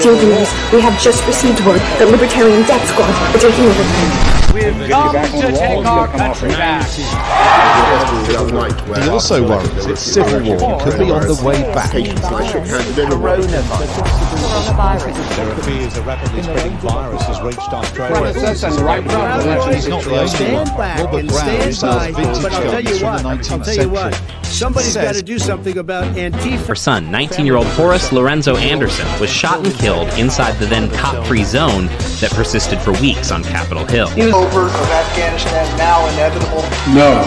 Dear viewers, we have just received word that Libertarian Death Squad are taking over. We've come to take our country back. He also worries its civil war could be on the way back. There appears a rapidly spreading virus has reached Australia. That's a right He's not the only one. Robert Brown sells vintage guns from the 19th century. Somebody's Says- got to do something about Antifa. Her son, 19 year old Horace Lorenzo Anderson, was shot and killed inside the then cop free zone that persisted for weeks on Capitol Hill. Over of Afghanistan now inevitable? No,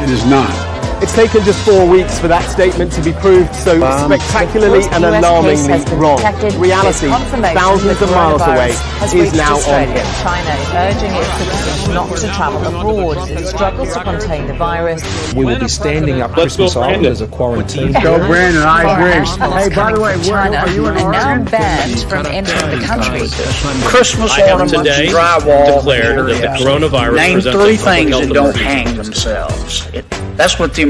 it is not. It's taken just four weeks for that statement to be proved so um, spectacularly and alarmingly wrong. Reality, thousands of miles away, is reached now on him. China is urging its citizens not to travel abroad. as It struggles to contain the virus. We will be standing up Christmas Island as a quarantine. Go, Brandon. I agree. Hey, by the way, coming where, from China are you in are now banned from entering the country. Christmas I have today declared that the coronavirus Name presents a three things that don't hang themselves. It, that's what the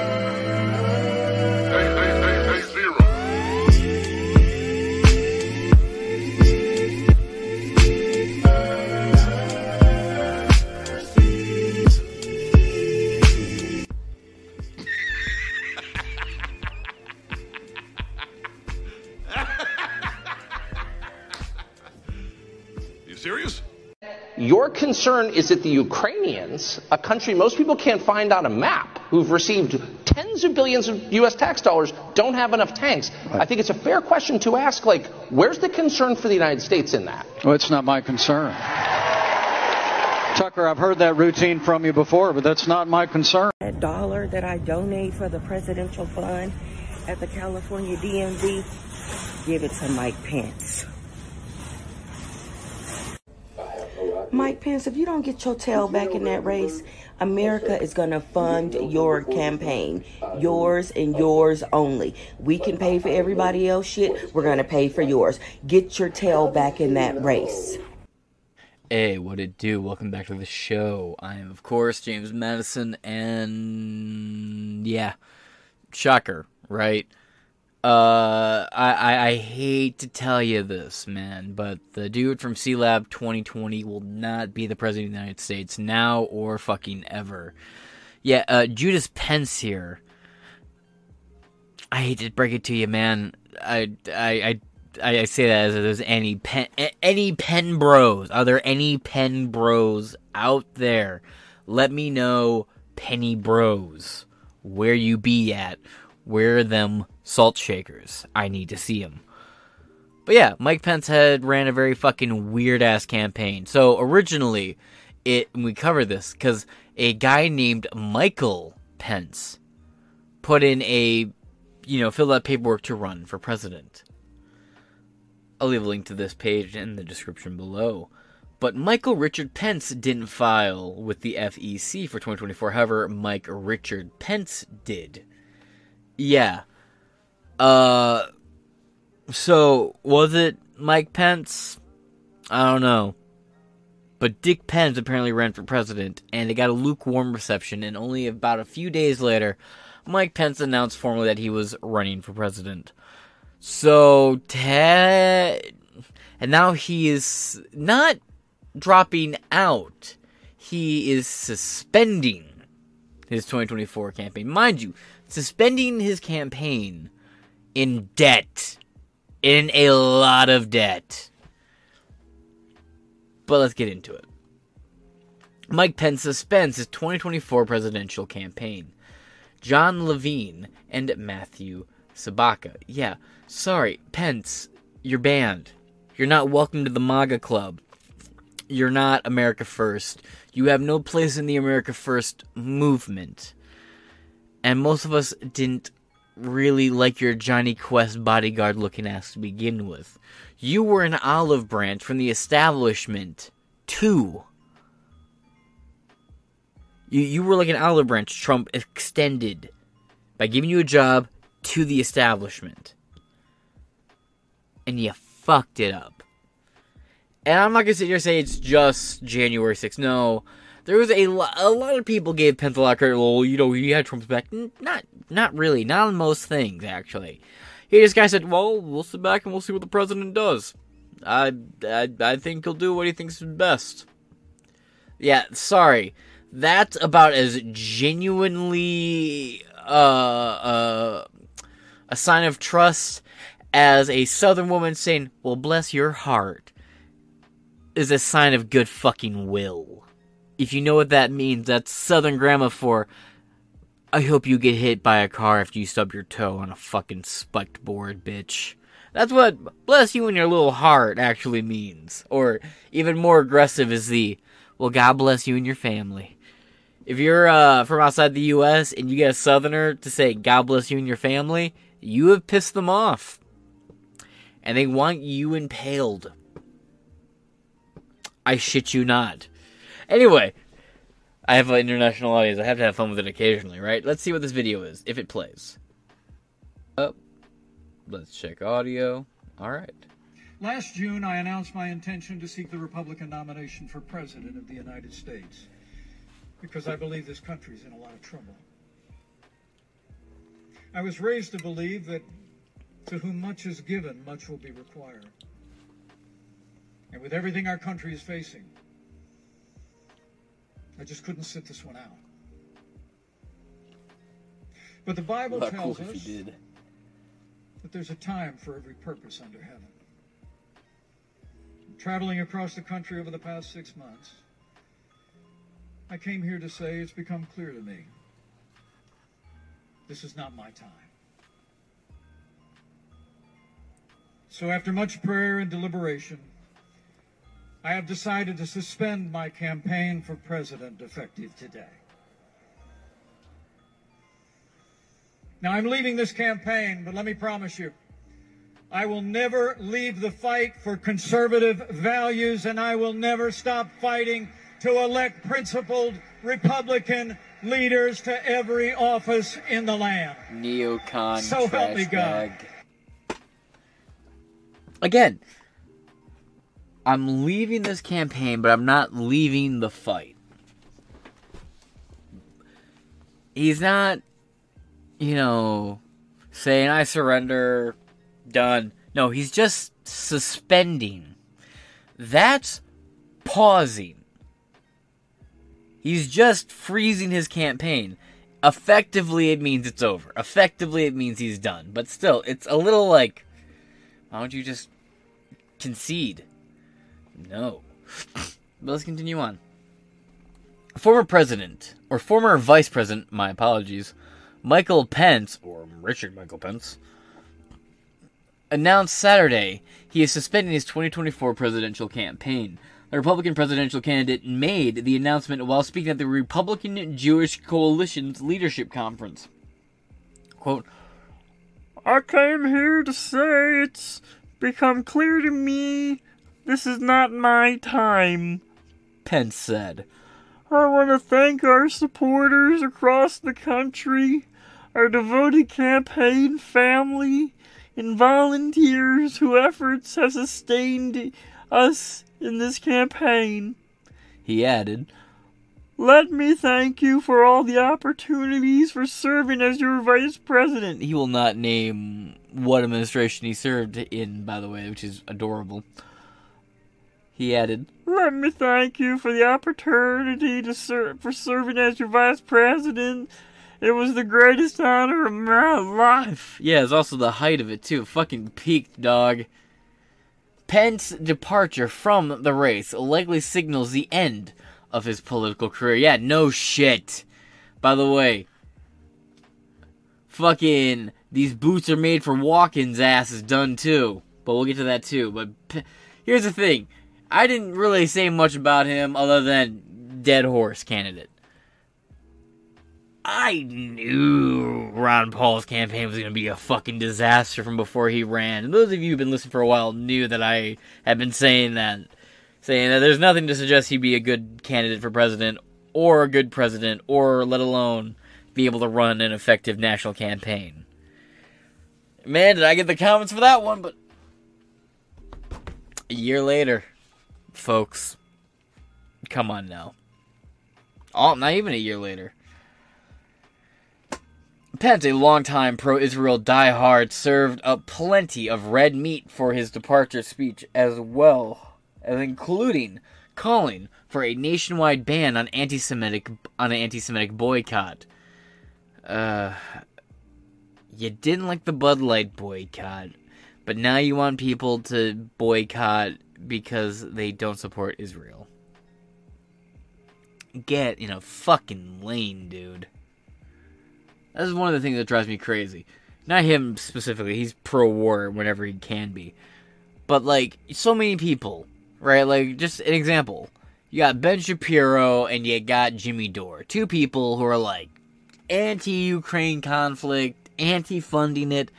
Your concern is that the Ukrainians, a country most people can't find on a map, who've received tens of billions of U.S. tax dollars, don't have enough tanks. I think it's a fair question to ask, like, where's the concern for the United States in that? Well, it's not my concern. Tucker, I've heard that routine from you before, but that's not my concern. That dollar that I donate for the presidential fund at the California DMV, give it to Mike Pence. Mike Pence, if you don't get your tail back in that race, America is going to fund your campaign. Yours and yours only. We can pay for everybody else shit. We're going to pay for yours. Get your tail back in that race. Hey, what it do? Welcome back to the show. I am, of course, James Madison, and yeah, shocker, right? Uh, I, I, I hate to tell you this, man, but the dude from C Lab 2020 will not be the president of the United States now or fucking ever. Yeah, uh, Judas Pence here. I hate to break it to you, man. I, I, I, I say that as if there's any pen, any pen bros. Are there any pen bros out there? Let me know, penny bros, where you be at. Where are them salt shakers? I need to see them. But yeah, Mike Pence had ran a very fucking weird ass campaign. So originally, it we covered this because a guy named Michael Pence put in a, you know, filled out paperwork to run for president. I'll leave a link to this page in the description below. But Michael Richard Pence didn't file with the FEC for 2024. However, Mike Richard Pence did. Yeah. Uh. So, was it Mike Pence? I don't know. But Dick Pence apparently ran for president, and it got a lukewarm reception, and only about a few days later, Mike Pence announced formally that he was running for president. So, Ted. And now he is not dropping out, he is suspending his 2024 campaign. Mind you, suspending his campaign in debt. In a lot of debt. But let's get into it. Mike Pence suspends his 2024 presidential campaign. John Levine and Matthew Sedacca. Yeah, sorry, Pence, you're banned. You're not welcome to the MAGA club. You're not America First. You have no place in the America First movement. And most of us didn't really like your Jonny Quest bodyguard looking ass to begin with. You were an olive branch from the establishment, too. You, you were like an olive branch Trump extended by giving you a job to the establishment. And you fucked it up. And I'm not to sit here and say it's just January 6th. No. There was a, lo- a lot of people gave lot credit. Well, you know, he had Trump's back. Not, not really. Not on most things, actually. He just kind of said, well, we'll sit back and we'll see what the president does. I, I, I think he'll do what he thinks is best. Yeah, sorry. That's about as genuinely uh, uh, a sign of trust as a southern woman saying, well, bless your heart, is a sign of good fucking will. If you know what that means, that's southern grammar for, I hope you get hit by a car after you stub your toe on a fucking spiked board, bitch. That's what bless you and your little heart actually means. Or even more aggressive is the, well, God bless you and your family. If you're uh, from outside the U.S. and you get a southerner to say, God bless you and your family, you have pissed them off. And they want you impaled. I shit you not. Anyway, I have an international audience. I have to have fun with it occasionally, right? Let's see what this video is, if it plays. Up. Let's check audio. All right. Last June, I announced my intention to seek the Republican nomination for President of the United States because I believe this country is in a lot of trouble. I was raised to believe that to whom much is given, much will be required. And with everything our country is facing, I just couldn't sit this one out. But the Bible Not tells cool us that there's a time for every purpose under heaven. Traveling across the country over the past six months, I came here to say it's become clear to me this is not my time. So, after much prayer and deliberation, I have decided to suspend my campaign for president effective today. Now, I'm leaving this campaign, but let me promise you, I will never leave the fight for conservative values, and I will never stop fighting to elect principled Republican leaders to every office in the land. Neocon. So help me God. bag. Again, I'm leaving this campaign, but I'm not leaving the fight. He's not, you know, saying I surrender, done. No, he's just suspending. That's pausing. He's just freezing his campaign. Effectively, it means it's over. Effectively, it means he's done. But still, it's a little like, why don't you just concede? No. but let's continue on. Former president, or former vice president, my apologies, Michael Pence, or Richard Michael Pence, announced Saturday he is suspending his 2024 presidential campaign. The Republican presidential candidate made the announcement while speaking at the Republican Jewish Coalition's leadership conference. Quote, I came here to say it's become clear to me this is not my time. Pence said. I want to thank our supporters across the country, our devoted campaign family, and volunteers whose efforts have sustained us in this campaign. He added, Let me thank you for all the opportunities for serving as your vice president. He will not name what administration he served in, by the way, which is adorable. He added, Let me thank you for the opportunity to serve for serving as your vice president. It was the greatest honor of my life. Yeah, it's also the height of it too. Fucking peaked, dog. Pence's departure from the race likely signals the end of his political career. Yeah, no shit. By the way, fucking these boots are made for walking ass is done too. But we'll get to that too. But P- here's the thing. I didn't really say much about him other than dead horse candidate. I knew Ron Paul's campaign was going to be a fucking disaster from before he ran. And those of you who've been listening for a while knew that I had been saying that. Saying that there's nothing to suggest he'd be a good candidate for president, or a good president, or let alone be able to run an effective national campaign. Man, did I get the comments for that one, but. A year later, folks. Come on now. Oh, not even a year later. Pence, a longtime pro Israel diehard, served up plenty of red meat for his departure speech, as well as including calling for a nationwide ban on anti-Semitic on an anti-Semitic boycott. Uh, you didn't like the Bud Light boycott, but now you want people to boycott because they don't support Israel. Get in a fucking lane, dude. That is one of the things that drives me crazy. Not him specifically, he's pro war whenever he can be. But, like, so many people, right? Like, just an example. You got Ben Shapiro and you got Jimmy Dore. Two people who are, like, anti Ukraine conflict, anti funding it.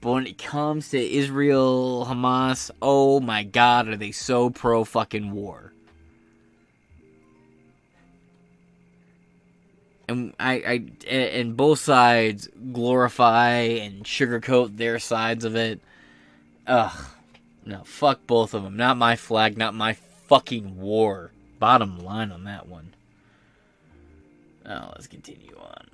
But when it comes to Israel, Hamas, oh my god, are they so pro fucking war? and I, I and both sides glorify and sugarcoat their sides of it. Ugh, no, fuck both of them. Not my flag, not my fucking war. Bottom line on that one. Now let's continue on.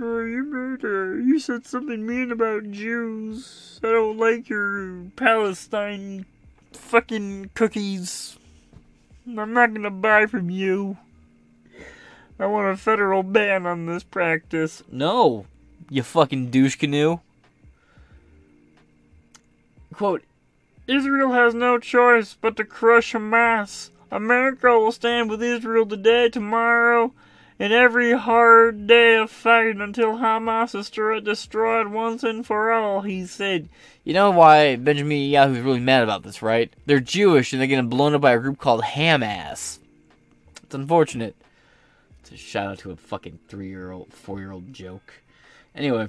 Oh, you made a, you said something mean about Jews. I don't like your Palestine fucking cookies. I'm not gonna buy from you. I want a federal ban on this practice. No, you fucking douche canoe. Quote Israel has no choice but to crush Hamas. America will stand with Israel today, tomorrow, and every hard day of fighting until Hamas is destroyed once and for all, he said. You know why Benjamin Netanyahu's really mad about this, right? They're Jewish and they're getting blown up by a group called Hamas. It's unfortunate. It's a shout out to a fucking three year old, four year old joke. Anyway,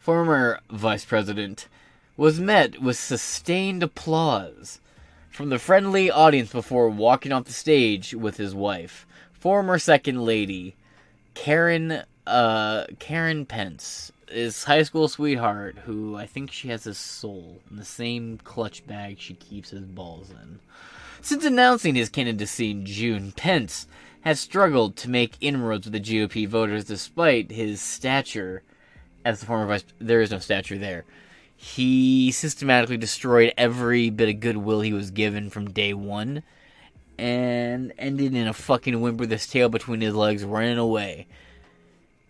former vice president was met with sustained applause from the friendly audience before walking off the stage with his wife, former second lady Karen uh, Karen Pence, is high school sweetheart, who I think she has his soul in the same clutch bag she keeps his balls in. Since announcing his candidacy in June, Pence has struggled to make inroads with the GOP voters despite his stature as the former vice. There is no stature there. He systematically destroyed every bit of goodwill he was given from day one, and ended in a fucking whimper with his tail between his legs, running away,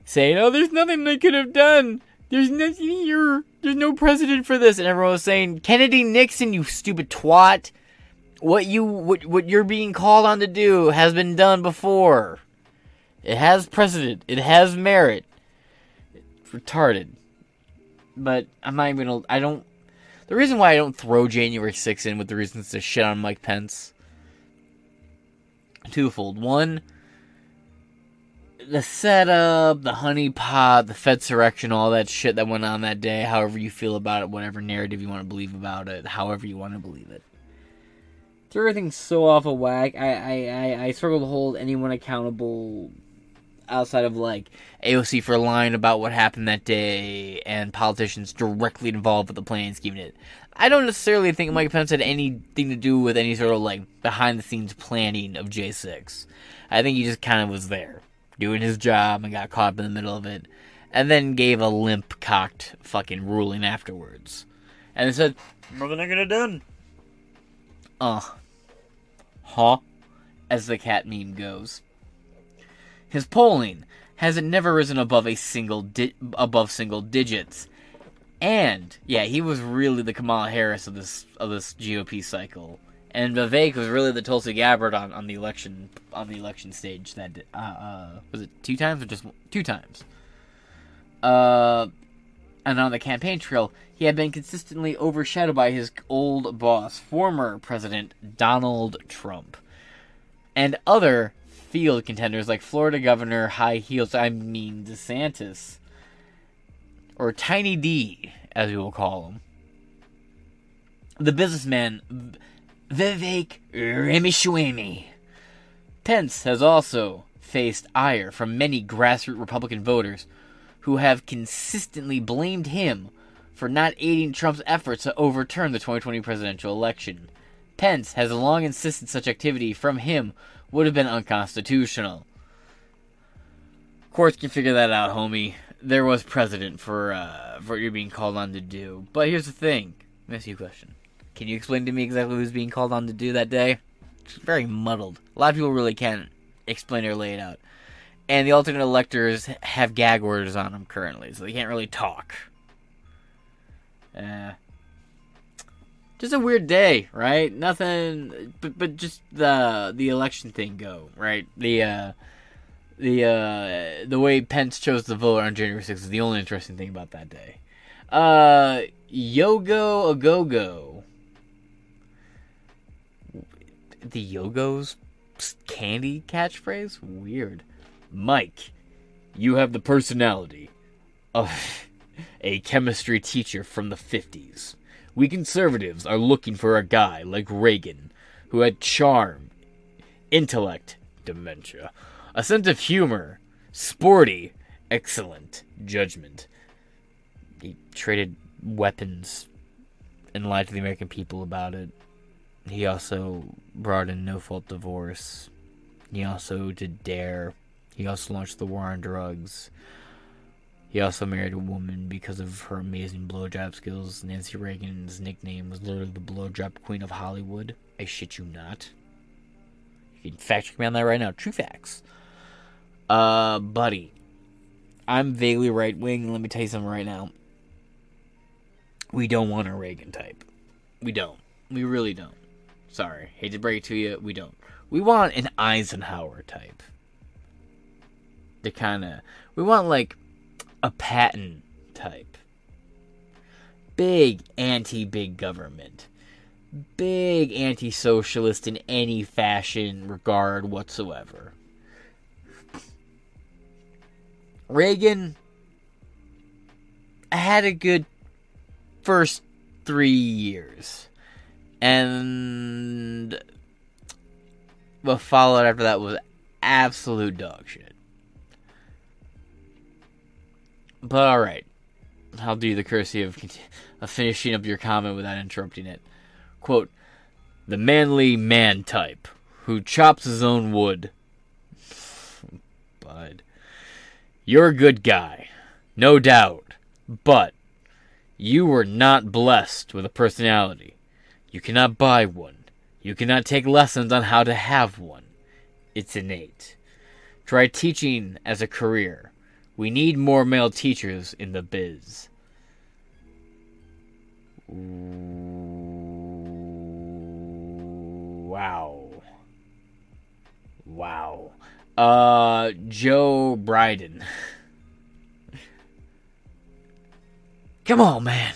saying, "Oh, there's nothing they could have done. There's nothing here. There's no precedent for this." And everyone was saying, "Kennedy Nixon, you stupid twat." what you what what you're being called on to do has been done before. It has precedent. It has merit. It's retarded. But I'm not even I don't the reason why I don't throw January 6th in with the reasons to shit on Mike Pence twofold. One, the setup, the honeypot, the Fedsurrection, all that shit that went on that day, however you feel about it, whatever narrative you want to believe about it, however you want to believe it threw everything so off of whack. I, I, I, I struggle to hold anyone accountable outside of like AOC for lying about what happened that day and politicians directly involved with the planning scheme it. I don't necessarily think Mike Pence had anything to do with any sort of like behind the scenes planning of J6. I think he just kind of was there doing his job and got caught up in the middle of it and then gave a limp cocked fucking ruling afterwards. And said, nothing I could have done. Uh. Huh? As the cat meme goes. His polling has it never risen above a single di- above single digits. And yeah, he was really the Kamala Harris of this of this GOP cycle. And Vivek was really the Tulsi Gabbard on, on the election on the election stage. That uh, uh, was it two times or just two times. Uh, and on the campaign trail, he had been consistently overshadowed by his old boss, former President Donald Trump, and other field contenders like Florida Governor High Heels, I mean DeSantis, or Tiny D, as we will call him. The businessman Vivek Ramaswamy. Pence has also faced ire from many grassroots Republican voters who have consistently blamed him for not aiding Trump's efforts to overturn the 2020 presidential election. Pence has long insisted such activity from him would have been unconstitutional. Courts can figure that out, homie. There was precedent for uh, for what you're being called on to do. But here's the thing. Let me ask you a question. Can you explain to me exactly who's being called on to do that day? It's very muddled. A lot of people really can't explain or lay it out. And the alternate electors have gag orders on them currently, so they can't really talk. Uh, just a weird day, right? Nothing, but but just the the election thing go right. The uh, the uh, the way Pence chose to vote on January 6th is the only interesting thing about that day. Uh, Yogo Agogo. The Yogo's candy catchphrase? Weird. Mike, you have the personality of a chemistry teacher from the 50s. We conservatives are looking for a guy like Reagan who had charm, intellect, dementia, a sense of humor, sporty, excellent judgment. He traded weapons and lied to the American people about it. He also brought in no fault divorce. He also did Dare. He also launched the war on drugs. He also married a woman because of her amazing blowjob skills. Nancy Reagan's nickname was literally the blowjob queen of Hollywood. I shit you not. You can fact check me on that right now. True facts. Uh, buddy. I'm vaguely right wing. Let me tell you something right now. We don't want a Reagan type. We don't. We really don't. Sorry. Hate to break it to you. We don't. We want an Eisenhower type. To kind of. We want, like, a Patton type. Big anti big government. Big anti socialist in any fashion, regard whatsoever. Reagan had a good first three years. And what followed after that was absolute dog shit. But alright. I'll do the courtesy of, of finishing up your comment without interrupting it. Quote The manly man type who chops his own wood. Bud. You're a good guy. No doubt. But you were not blessed with a personality. You cannot buy one. You cannot take lessons on how to have one. It's innate. Try teaching as a career. We need more male teachers in the biz. Wow. Wow. Uh, Joe Biden. Come on, man.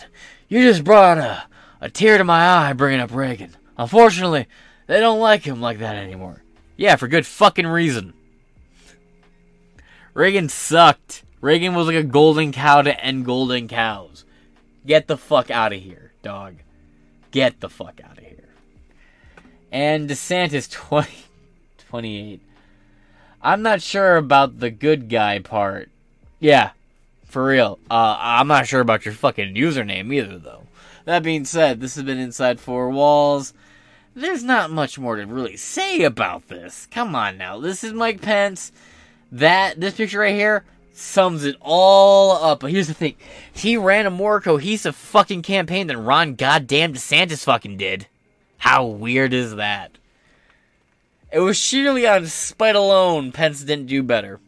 You just brought a, a tear to my eye bringing up Reagan. Unfortunately, they don't like him like that anymore. Yeah, for good fucking reason. Reagan sucked. Reagan was like a golden cow to end golden cows. Get the fuck out of here, dog. Get the fuck out of here. And DeSantis 20, 28. I'm not sure about the good guy part. Yeah, for real. Uh, I'm not sure about your fucking username either, though. That being said, this has been Inside Four Walls. There's not much more to really say about this. Come on now. This is Mike Pence. That, this picture right here, sums it all up. But here's the thing. He ran a more cohesive fucking campaign than Ron goddamn DeSantis fucking did. How weird is that? It was sheerly on spite alone Pence didn't do better.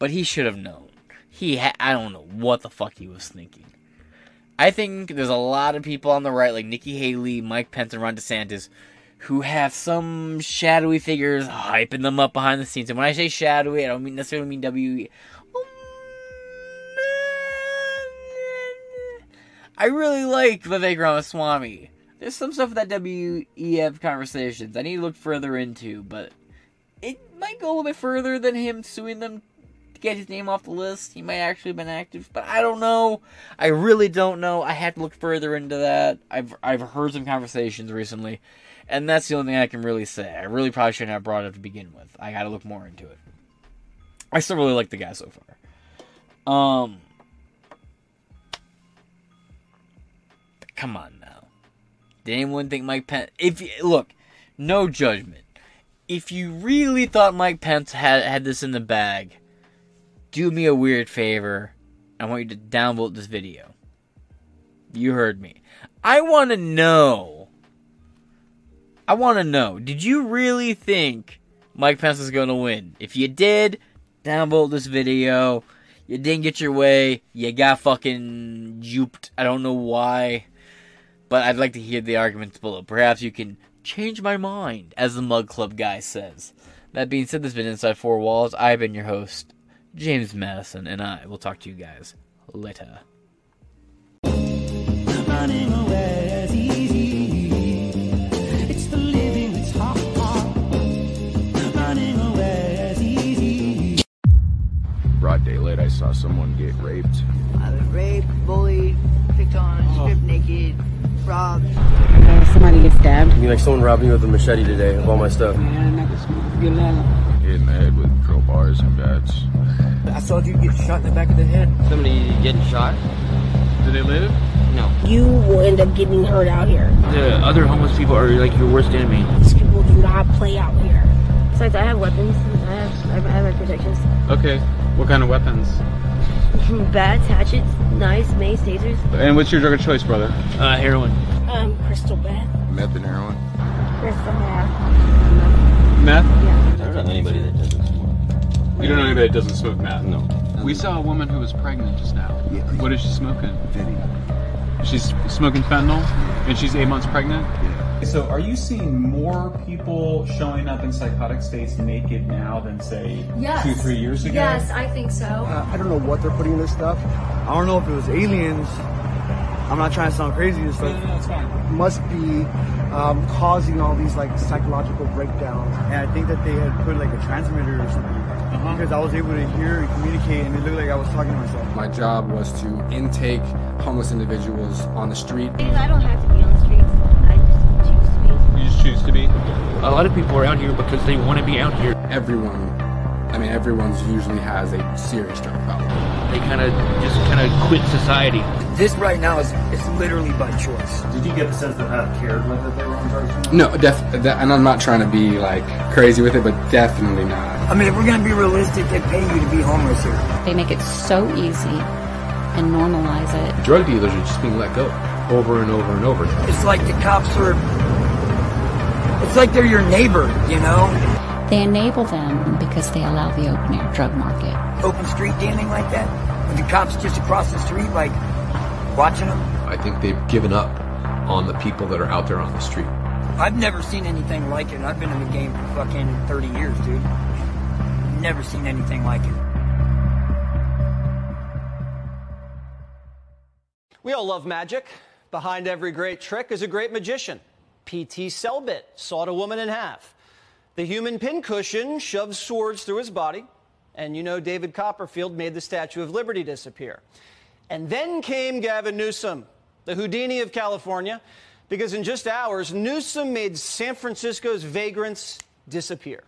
But he should have known. He ha- I don't know what the fuck he was thinking. I think there's a lot of people on the right, like Nikki Haley, Mike Pence, and Ron DeSantis, who have some shadowy figures hyping them up behind the scenes. And when I say shadowy, I don't mean necessarily mean W. Oh, I really like Vivek Ramaswamy. There's some stuff that WEF conversations I need to look further into, but it might go a little bit further than him suing them to get his name off the list. He might actually have been active, but I don't know. I really don't know. I have to look further into that. I've I've heard some conversations recently, and that's the only thing I can really say. I really probably shouldn't have brought it up to begin with. I got to look more into it. I still really like the guy so far. Um, come on now. Did anyone think Mike Pence? If look, no judgment. If you really thought Mike Pence had had this in the bag, do me a weird favor. I want you to downvote this video. You heard me. I want to know. I want to know. Did you really think Mike Pence was going to win? If you did, downvote this video. You didn't get your way. You got fucking duped. I don't know why. But I'd like to hear the arguments below. Perhaps you can change my mind, as the Mug Club guy says. That being said, this has been Inside Four Walls. I've been your host, James Madison, and I will talk to you guys later. Running away is easy. It's the living that's hard. Running away is easy. Broad daylight, I saw someone get raped. I was raped, bullied, picked on, stripped oh. naked, robbed. somebody get stabbed. I mean, like someone robbed me with a machete today of all my stuff. Hit in the head with crowbars and bats. I saw you get shot in the back of the head. Somebody getting shot? Do they live? No. You will end up getting hurt out here. The other homeless people are like your worst enemy. These people do not play out here. Besides, I have weapons. I have, I have my protections. Okay. What kind of weapons? From bats, hatchets, knives, mace, tasers. And what's your drug of choice, brother? Uh, heroin. Um, crystal meth. Meth and heroin. Crystal meth. Meth? Yeah. I don't know anybody that doesn't smoke. You don't know anybody that doesn't smoke meth? No. We saw a woman who was pregnant just now. What is she smoking? Fentanyl. She's smoking fentanyl, and she's eight months pregnant. So, are you seeing more people showing up in psychotic states naked now than, say, Yes. two, three years ago? Yes, I think so. Uh, I don't know what they're putting in this stuff. I don't know if it was aliens. I'm not trying to sound crazy and stuff. No, no, no, it's fine. Must be um, causing all these like psychological breakdowns. And I think that they had put like a transmitter or something. Because I was able to hear and communicate, and it looked like I was talking to myself. My job was to intake homeless individuals on the street. I don't have to be be. You just choose to be? A lot of people are out here because they want to be out here. Everyone, I mean, everyone's usually has a serious drug problem. They kind of just kind of quit society. This right now is, is literally by choice. Did you get the sense they're not cared whether they were on drugs? No, def- that, and I'm not trying to be like crazy with it, but definitely not. I mean, if we're gonna be realistic, they pay you to be homeless here. They make it so easy and normalize it. Drug dealers are just being let go over and over and over. It's like the cops are. It's like they're your neighbor, you know? They enable them because they allow the open air drug market. Open street dealing like that. With the cops just across the street, like watching them. I think they've given up on the people that are out there on the street. I've never seen anything like it. I've been in the game for fucking 30 years, dude. Never seen anything like it. We all love magic. Behind every great trick is a great magician. P.T. Selbit sawed a woman in half. The human pincushion shoved swords through his body. And you know David Copperfield made the Statue of Liberty disappear. And then came Gavin Newsom, the Houdini of California, because in just hours, Newsom made San Francisco's vagrants disappear.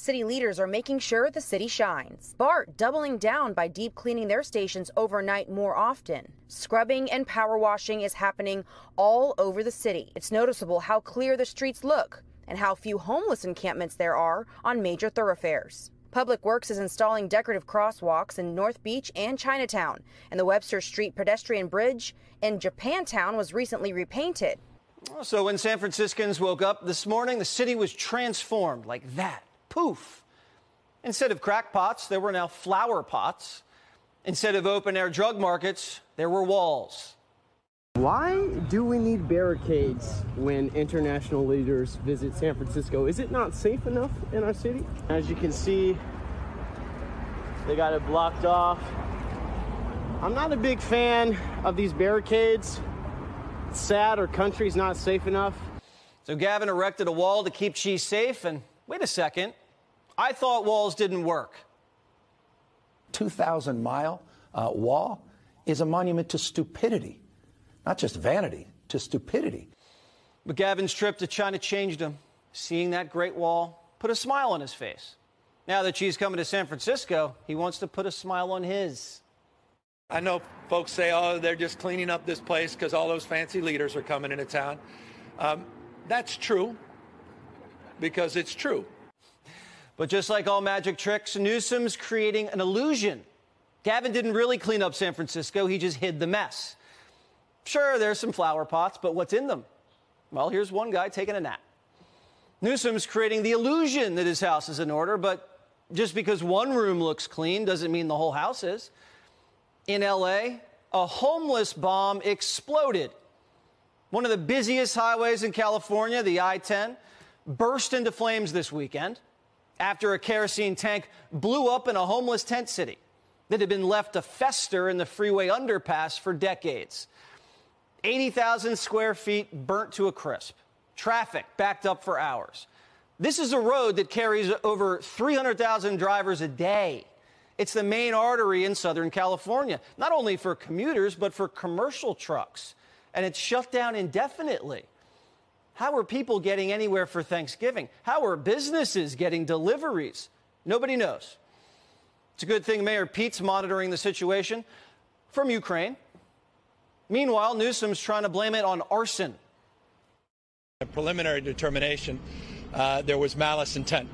City leaders are making sure the city shines. BART doubling down by deep cleaning their stations overnight more often. Scrubbing and power washing is happening all over the city. It's noticeable how clear the streets look and how few homeless encampments there are on major thoroughfares. Public Works is installing decorative crosswalks in North Beach and Chinatown, and the Webster Street pedestrian bridge in Japantown was recently repainted. So when San Franciscans woke up this morning, the city was transformed like that. Poof. Instead of crackpots, there were now flower pots. Instead of open air drug markets, there were walls. Why do we need barricades when international leaders visit San Francisco? Is it not safe enough in our city? As you can see, they got it blocked off. I'm not a big fan of these barricades. It's sad our country's not safe enough. So Gavin erected a wall to keep Xi safe, and wait a second, I thought walls didn't work. 2,000 mile uh, wall is a monument to stupidity, not just vanity, to stupidity. But Gavin's trip to China changed him. Seeing that Great Wall put a smile on his face. Now that Xi's coming to San Francisco, he wants to put a smile on his. I know folks say, oh, they're just cleaning up this place because all those fancy leaders are coming into town. Um, that's true because it's true. But just like all magic tricks, Newsom's creating an illusion. Gavin didn't really clean up San Francisco, he just hid the mess. Sure, there's some flower pots, but what's in them? Well, here's one guy taking a nap. Newsom's creating the illusion that his house is in order, but just because one room looks clean doesn't mean the whole house is. In LA, a homeless bomb exploded. One of the busiest highways in California, the I 10, burst into flames this weekend after a kerosene tank blew up in a homeless tent city that had been left to fester in the freeway underpass for decades. 80,000 square feet burnt to a crisp. Traffic backed up for hours. This is a road that carries over 300,000 drivers a day. It's the main artery in Southern California, not only for commuters, but for commercial trucks. And it's shut down indefinitely. How are people getting anywhere for Thanksgiving? How are businesses getting deliveries? Nobody knows. It's a good thing Mayor Pete's monitoring the situation from Ukraine. Meanwhile, Newsom's trying to blame it on arson. A preliminary determination uh, there was malice intent,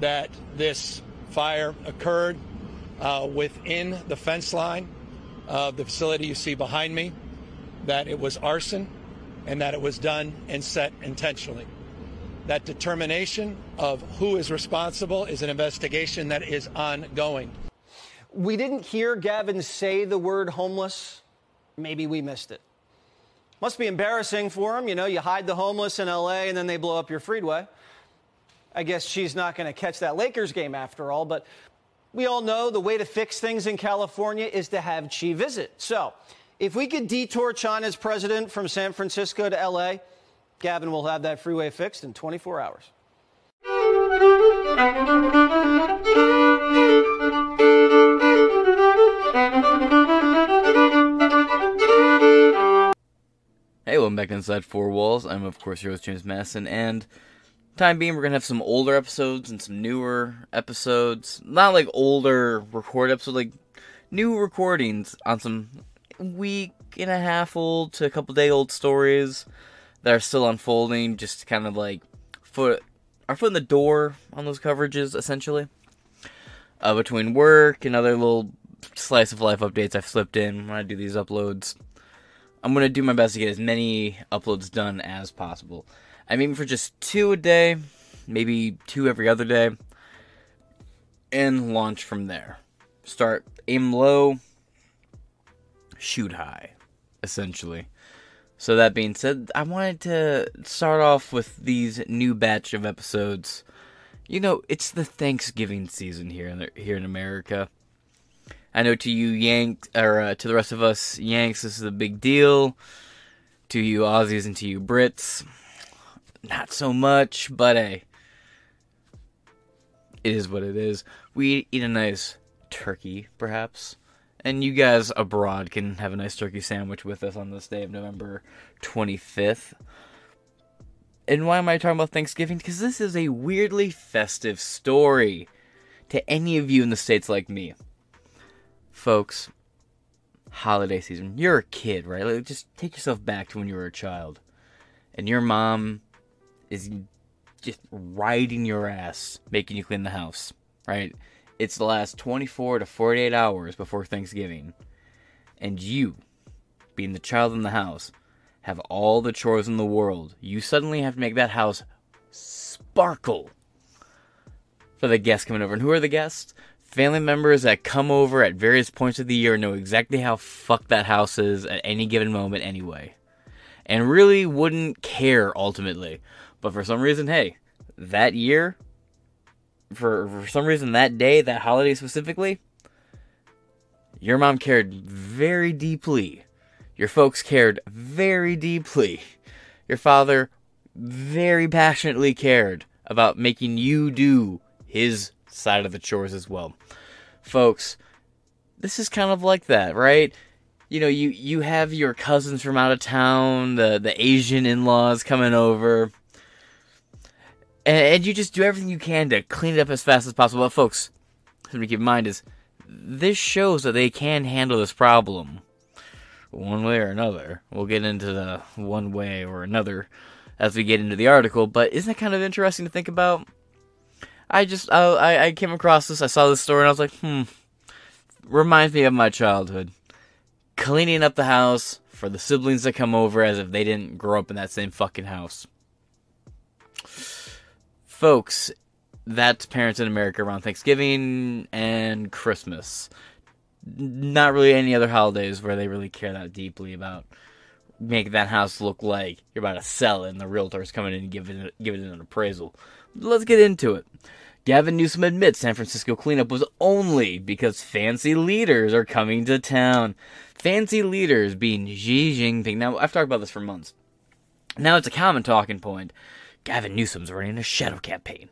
that this fire occurred uh, within the fence line of the facility you see behind me, that it was arson, and that it was done and set intentionally. That determination of who is responsible is an investigation that is ongoing. We didn't hear Gavin say the word homeless. Maybe we missed it. Must be embarrassing for him. You know, you hide the homeless in LA and then they blow up your freeway. I guess Xi's not going to catch that Lakers game after all, but we all know the way to fix things in California is to have Xi visit. So, if we could detour China's president from San Francisco to LA, Gavin will have that freeway fixed in 24 hours. Hey, welcome back to Inside Four Walls. I'm, of course, your host, James Madison, and time being, we're gonna have some older episodes and some newer episodes. Not like older record episodes, like new recordings on some week and a half old to a couple day old stories that are still unfolding. Just kind of like foot our foot in the door on those coverages, essentially. Uh, between work and other little slice of life updates I've slipped in when I do these uploads. I'm gonna do my best to get as many uploads done as possible. I'm aiming for just two a day, maybe two every other day, and launch from there. Start aim low, shoot high, essentially. So that being said, I wanted to start off with these new batch of episodes. You know, it's the Thanksgiving season here in the, here in America. I know to you Yanks or uh, to the rest of us Yanks, this is a big deal. To you Aussies and to you Brits, not so much. But hey, it is what it is. We eat a nice turkey, perhaps, and you guys abroad can have a nice turkey sandwich with us on this day of November twenty fifth. And why am I talking about Thanksgiving? Because this is a weirdly festive story to any of you in the states like me folks, holiday season. You're a kid, right? Like, just take yourself back to when you were a child, and your mom is just riding your ass, making you clean the house, right? It's the last 24 to 48 hours before Thanksgiving, and you, being the child in the house, have all the chores in the world. You suddenly have to make that house sparkle for the guests coming over. And who are the guests? Family members that come over at various points of the year know exactly how fucked that house is at any given moment anyway. And really wouldn't care ultimately. But for some reason, hey, that year, for, for some reason that day, that holiday specifically, your mom cared very deeply. Your folks cared very deeply. Your father very passionately cared about making you do his side of the chores as well. Folks, this is kind of like that, right? You know, you you have your cousins from out of town, the the Asian in-laws coming over. And, and you just do everything you can to clean it up as fast as possible. But folks, something to keep in mind is this shows that they can handle this problem one way or another. We'll get into the one way or another as we get into the article, but isn't it kind of interesting to think about? I just I I came across this, I saw this story, and I was like, hmm, reminds me of my childhood. Cleaning up the house for the siblings that come over as if they didn't grow up in that same fucking house. Folks, that's parents in America around Thanksgiving and Christmas. Not really any other holidays where they really care that deeply about making that house look like you're about to sell it and the realtor's coming in and giving it, giving it an appraisal. Let's get into it. Gavin Newsom admits San Francisco cleanup was only because fancy leaders are coming to town. Fancy leaders being Xi Jinping. Now, I've talked about this for months. Now it's a common talking point. Gavin Newsom's running a shadow campaign.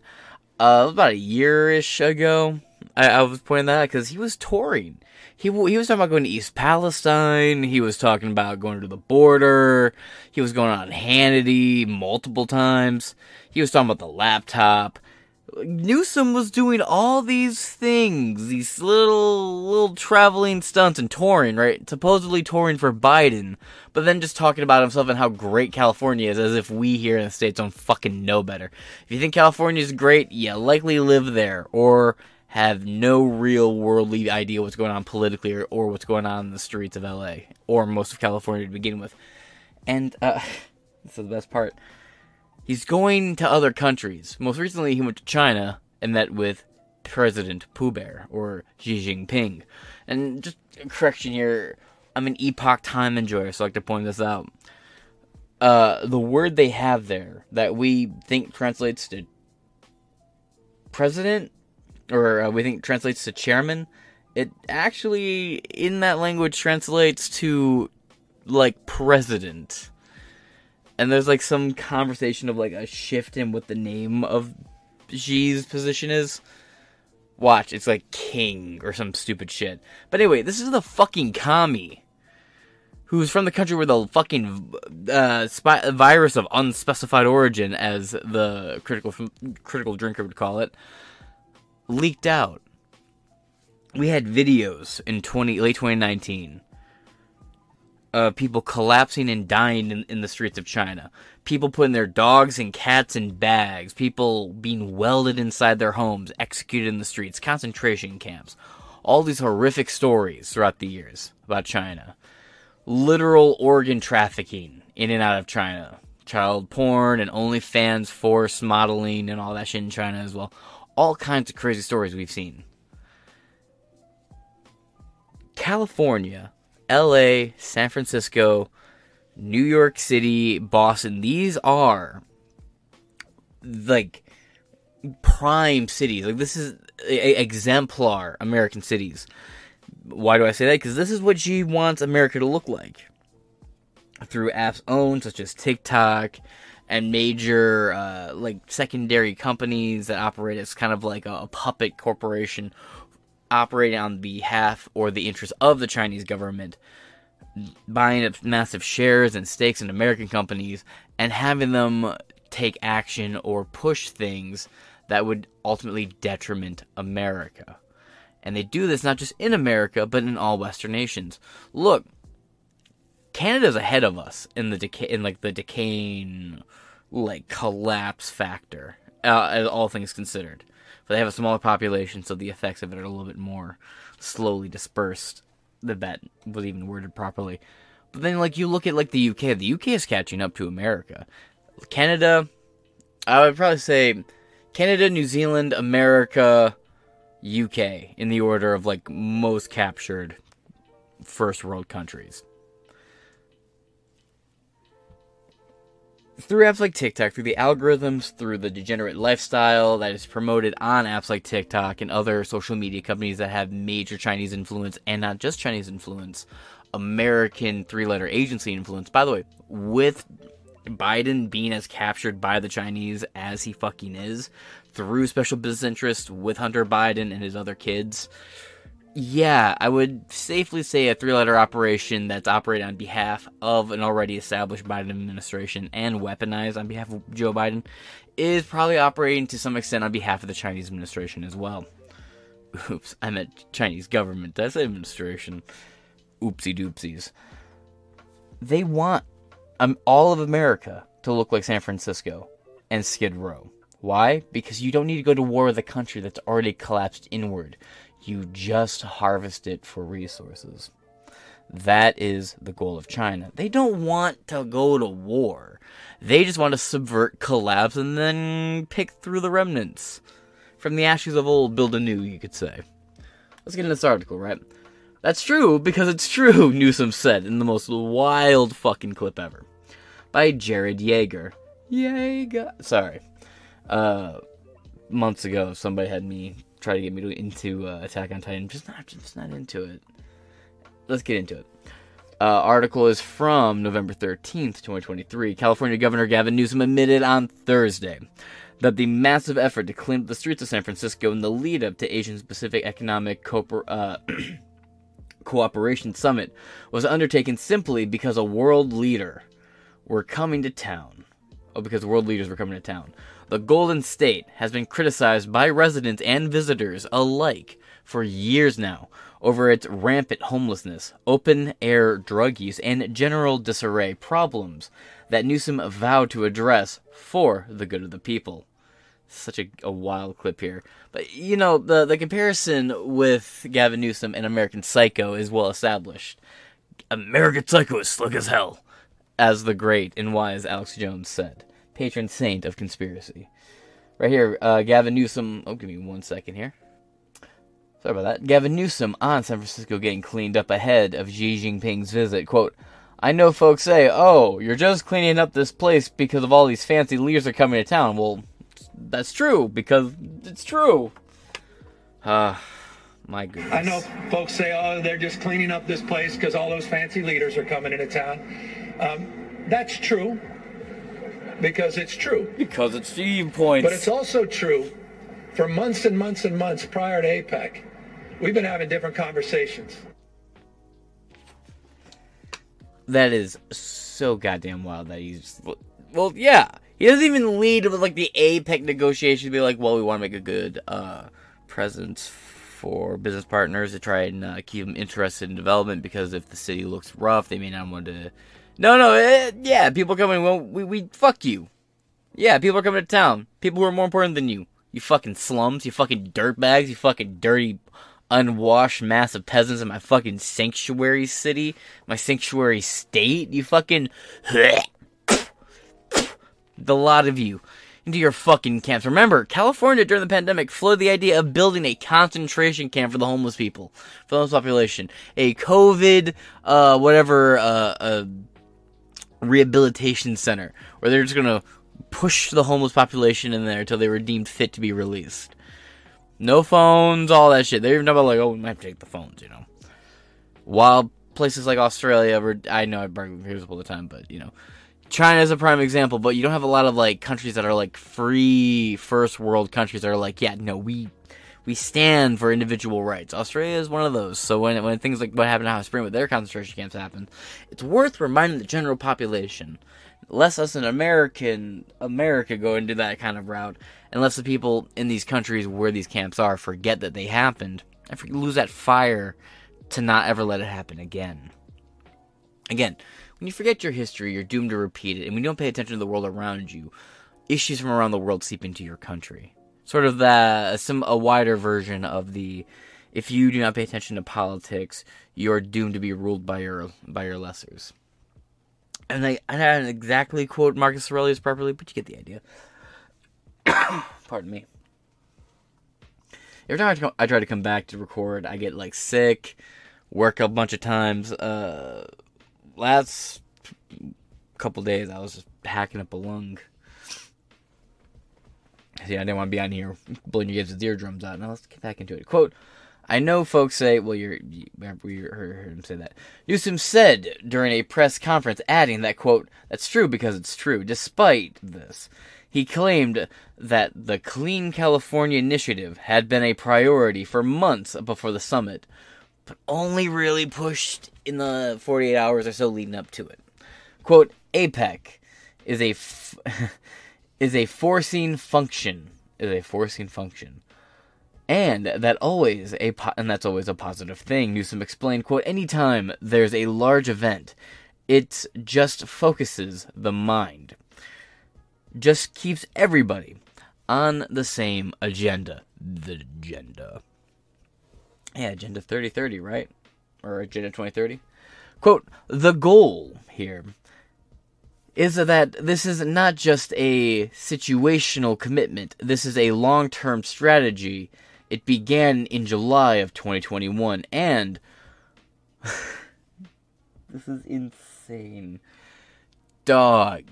Uh, about a year-ish ago, I, I was pointing that out because he was touring. He, he was talking about going to East Palestine. He was talking about going to the border. He was going on Hannity multiple times. He was talking about the laptop. Newsom was doing all these things, these little little traveling stunts and touring, right? Supposedly touring for Biden, but then just talking about himself and how great California is, as if we here in the states don't fucking know better. If you think California is great, you likely live there or have no real worldly idea what's going on politically or, or what's going on in the streets of LA or most of California to begin with. And uh, this is the best part. He's going to other countries. Most recently, he went to China and met with President Pooh Bear or Xi Jinping. And just a correction here, I'm an epoch time enjoyer, so I like to point this out. Uh, the word they have there that we think translates to president, or uh, we think translates to chairman, it actually in that language translates to like president and there's like some conversation of like a shift in what the name of Xi's position is. Watch, it's like king or some stupid shit. But anyway, this is the fucking commie who's from the country where the fucking uh, spy- virus of unspecified origin, as the critical critical drinker would call it, leaked out. We had videos in twenty late 2019 uh, people collapsing and dying in, in the streets of China. People putting their dogs and cats in bags. People being welded inside their homes, executed in the streets, concentration camps. All these horrific stories throughout the years about China. Literal organ trafficking in and out of China. Child porn and OnlyFans force modeling and all that shit in China as well. All kinds of crazy stories we've seen. California LA, San Francisco, New York City, Boston. These are like prime cities. Like this is a, exemplar American cities. Why do I say that? Because this is what Xi wants America to look like through apps owned such as TikTok and major uh, like secondary companies that operate as kind of like a, a puppet corporation operating on behalf or the interest of the Chinese government, buying up massive shares and stakes in American companies, and having them take action or push things that would ultimately detriment America. And they do this not just in America, but in all Western nations. Look, Canada's ahead of us in the decay, in like the decaying, like collapse factor. Uh, all things considered but they have a smaller population, so the effects of it are a little bit more slowly dispersed. The bet was even worded properly. But then, like, you look at like the UK. The UK is catching up to America. Canada, I would probably say Canada, New Zealand, America, UK in the order of like most captured first world countries. Through apps like TikTok, through the algorithms, through the degenerate lifestyle that is promoted on apps like TikTok and other social media companies that have major Chinese influence and not just Chinese influence, American three letter agency influence. By the way, with Biden being as captured by the Chinese as he fucking is through special business interests with Hunter Biden and his other kids. Yeah, I would safely say a three letter operation that's operated on behalf of an already established Biden administration and weaponized on behalf of Joe Biden is probably operating to some extent on behalf of the Chinese administration as well. Oops, I meant Chinese government. That's administration. Oopsie doopsies. They want um, all of America to look like San Francisco and Skid Row. Why? Because you don't need to go to war with a country that's already collapsed inward. You just harvest it for resources. That is the goal of China. They don't want to go to war. They just want to subvert, collapse, and then pick through the remnants. From the ashes of old, build anew, you could say. Let's get into this article, right? That's true because it's true, Newsom said in the most wild fucking clip ever. By Jared Yeager. Yeager. Sorry. Uh, months ago, somebody had me try to get me to, into uh, Attack on Titan. Just not, just not into it. Let's get into it. Uh, article is from November 13th, 2023. California Governor Gavin Newsom admitted on Thursday that the massive effort to clean up the streets of San Francisco in the lead up to Asian Pacific Economic Cooper, uh, Cooperation Summit was undertaken simply because a world leader were coming to town. Oh, because world leaders were coming to town. The Golden State has been criticized by residents and visitors alike for years now over its rampant homelessness, open air drug use, and general disarray problems that Newsom vowed to address for the good of the people. Such a, a wild clip here. But, you know, the, the comparison with Gavin Newsom and American Psycho is well established. American Psycho is slick as hell, as the great and wise Alex Jones said patron saint of conspiracy. Right here, uh, Gavin Newsom. Oh, give me one second here. Sorry about that. Gavin Newsom on San Francisco getting cleaned up ahead of Xi Jinping's visit. Quote, I know folks say, oh, you're just cleaning up this place because of all these fancy leaders are coming to town. Well, that's true, because it's true. Ah, uh, my goodness. I know folks say, oh, they're just cleaning up this place because all those fancy leaders are coming into town. Um, that's true because it's true. Because it's Steve points. But it's also true for months and months and months prior to APEC. We've been having different conversations. That is so goddamn wild that he's. Well, yeah. He doesn't even lead with like the APEC negotiations. Be like, well, we want to make a good uh, presence for business partners to try and uh, keep them interested in development because if the city looks rough, they may not want to no, no, it, yeah, people coming. Well, we, we fuck you. Yeah, people are coming to town. People who are more important than you. You fucking slums. You fucking dirtbags. You fucking dirty, unwashed mass of peasants in my fucking sanctuary city, my sanctuary state. You fucking the lot of you into your fucking camps. Remember, California during the pandemic floated the idea of building a concentration camp for the homeless people, for the homeless population, a COVID, uh, whatever, uh, uh rehabilitation center where they're just gonna push the homeless population in there until they were deemed fit to be released. No phones, all that shit. They're even about like, oh, we might to take the phones, you know. While places like Australia, were, I know I bring here's all the time, but you know, China is a prime example. But you don't have a lot of like countries that are like free first world countries that are like, yeah, no, we we stand for individual rights. Australia is one of those. So when when things like what happened in Hot Spring with their concentration camps happen, it's worth reminding the general population, lest us in American America go into that kind of route, unless the people in these countries where these camps are forget that they happened and lose that fire to not ever let it happen again. Again, when you forget your history, you're doomed to repeat it, and when you don't pay attention to the world around you, issues from around the world seep into your country sort of the some a wider version of the If you do not pay attention to politics, you're doomed to be ruled by your by your lessers. And I, I didn't exactly quote Marcus Aurelius properly, but you get the idea. Pardon me. Every time I try, I try to come back to record, I get like sick, work a bunch of times. Uh, last couple days, I was just hacking up a lung. See, I didn't want to be on here blowing your guys' eardrums out. Now let's get back into it. Quote. I know folks say, well, you're, you, we heard, him say that. Newsom said during a press conference, adding that, quote, that's true because it's true. Despite this, he claimed that the Clean California initiative had been a priority for months before the summit, but only really pushed in the 48 hours or so leading up to it. Quote, APEC is a, f- is a forcing function, is a forcing function and that always a po- and that's always a positive thing. Newsom explained, "quote Anytime there's a large event, it just focuses the mind, just keeps everybody on the same agenda. The agenda, yeah, agenda 3030, right, or agenda 2030. Quote: The goal here." Is that this is not just a situational commitment. This is a long term strategy it began in July of 2021, and this is insane. Dog.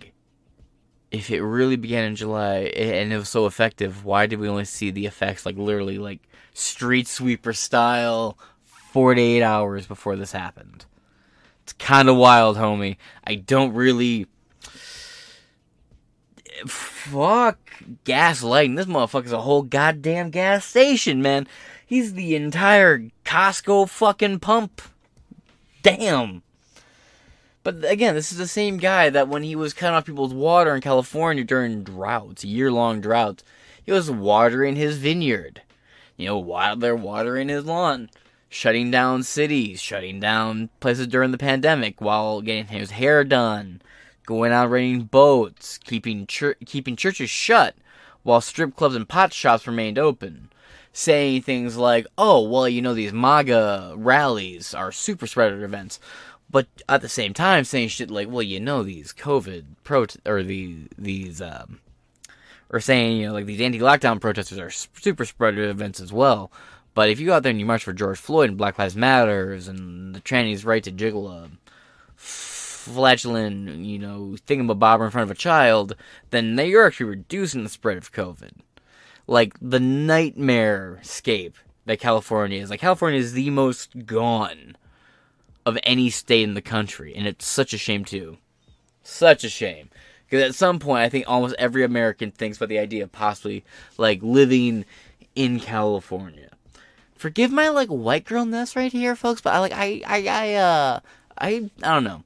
If it really began in July and it was so effective, why did we only see the effects like literally like street sweeper style 48 hours before this happened? It's kind of wild, homie. I don't really fuck gaslighting. This motherfucker's a whole goddamn gas station, man. He's the entire Costco fucking pump. Damn. But again, this is the same guy that when he was cutting off people's water in California during droughts, year long droughts, he was watering his vineyard. You know, while they're watering his lawn. Shutting down cities, shutting down places during the pandemic while getting his hair done going out renting boats, keeping chur- keeping churches shut, while strip clubs and pot shops remained open. Saying things like, "Oh, well, you know, these MAGA rallies are super spreader events," but at the same time saying shit like, "Well, you know, these COVID pro or the these um." Or saying, you know, like these anti-lockdown protesters are super spreader events as well. But if you go out there and you march for George Floyd and Black Lives Matters and the trannies' right to jiggle a fledgling, you know, thingamabobber in front of a child, then you're actually reducing the spread of COVID. Like the nightmare scape that California is. Like California is the most gone of any state in the country, and it's such a shame too. Such a shame. Because at some point, I think almost every American thinks about the idea of possibly like living in California. Forgive my like white girlness right here, folks, but I like I I I uh I I don't know.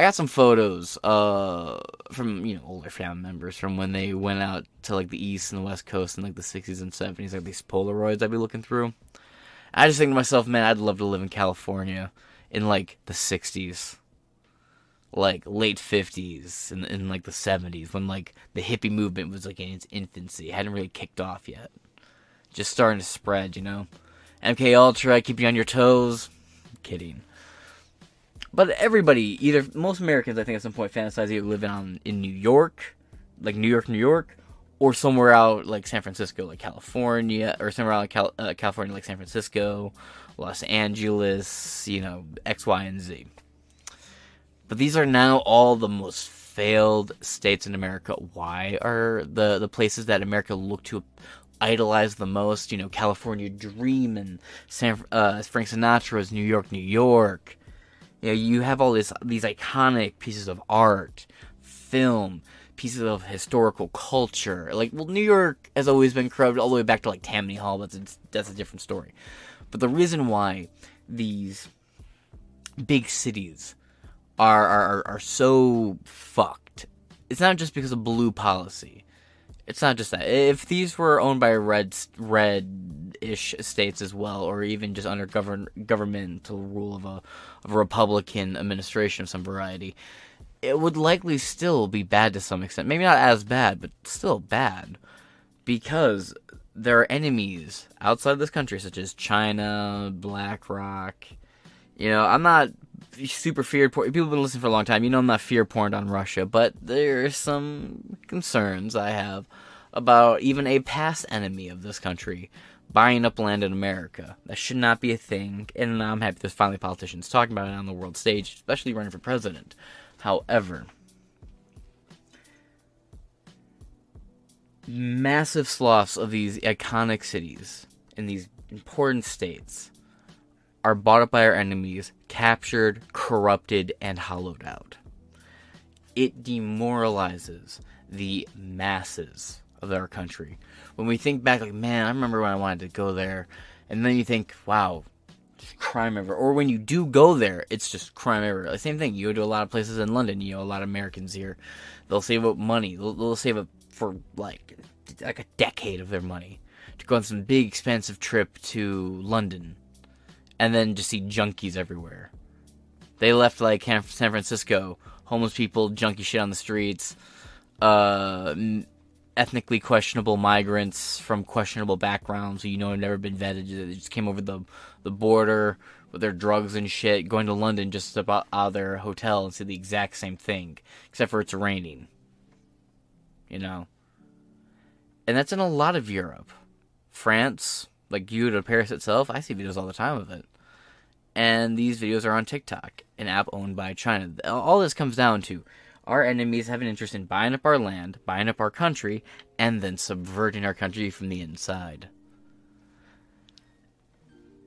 I got some photos uh from you know older family members from when they went out to like the east and the west coast in like the 60s and 70s like these polaroids I'd be looking through. I just think to myself, man, I'd love to live in California in like the 60s. Like late 50s and in, like the 70s when like the hippie movement was like in its infancy. It hadn't really kicked off yet. Just starting to spread, you know. MK Ultra, keep you on your toes. kidding. But everybody, either most Americans, I think, at some point fantasize either living on in New York, like New York, New York, or somewhere out like San Francisco, like California, or somewhere out like Cal- uh, California, like San Francisco, Los Angeles, you know, X, Y, and Z. But these are now all the most failed states in America. Why are the the places that America look to idolize the most? You know, California Dream and San uh, Frank Sinatra's New York, New York. You know, you have all this these iconic pieces of art, film, pieces of historical culture. Like, well, New York has always been corrupted all the way back to like Tammany Hall, but that's, that's a different story. But the reason why these big cities are are, are so fucked, it's not just because of blue policy. It's not just that. If these were owned by red red red-ish states as well, or even just under govern, governmental rule of a of a Republican administration of some variety, it would likely still be bad to some extent. Maybe not as bad, but still bad, because there are enemies outside this country, such as China, BlackRock. You know, I'm not super feared porn. People have been listening for a long time. You know, I'm not fear porn on Russia, but there are some concerns I have about even a past enemy of this country buying up land in America. That should not be a thing, and I'm happy there's finally politicians talking about it on the world stage, especially running for president. However, massive sloughs of these iconic cities in these important states are bought up by our enemies, captured, corrupted, and hollowed out. It demoralizes the masses of our country. When we think back, like, man, I remember when I wanted to go there, and then you think, wow, crime ever. Or when you do go there, it's just crime ever. The same thing. You go to a lot of places in London. You know, a lot of Americans here. They'll save up money. They'll, they'll save up for like like a decade of their money to go on some big expensive trip to London, and then just see junkies everywhere. They left like San Francisco, homeless people, junkie shit on the streets, uh, ethnically questionable migrants from questionable backgrounds who you know have never been vetted. They just came over the the border with their drugs and shit, going to London just about out of their hotel and see the exact same thing, except for it's raining. You know, and that's in a lot of Europe, France, like you to Paris itself. I see videos all the time of it, and these videos are on TikTok, an app owned by China. All this comes down to our enemies have an interest in buying up our land, buying up our country, and then subverting our country from the inside.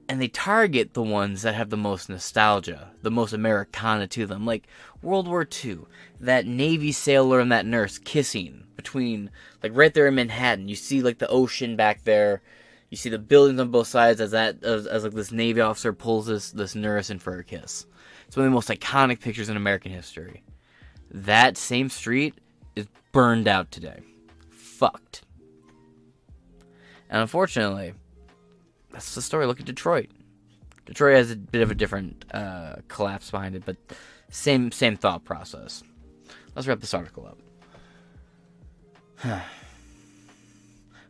And they target the ones that have the most nostalgia, the most Americana to them, like World War II. That Navy sailor and that nurse kissing between, like right there in Manhattan. You see like the ocean back there. You see the buildings on both sides as that as, as like this Navy officer pulls this this nurse in for a kiss. It's one of the most iconic pictures in American history. That same street is burned out today. Fucked. And unfortunately, that's the story. Look at Detroit. Detroit has a bit of a different uh, collapse behind it, but same same thought process. Let's wrap this article up.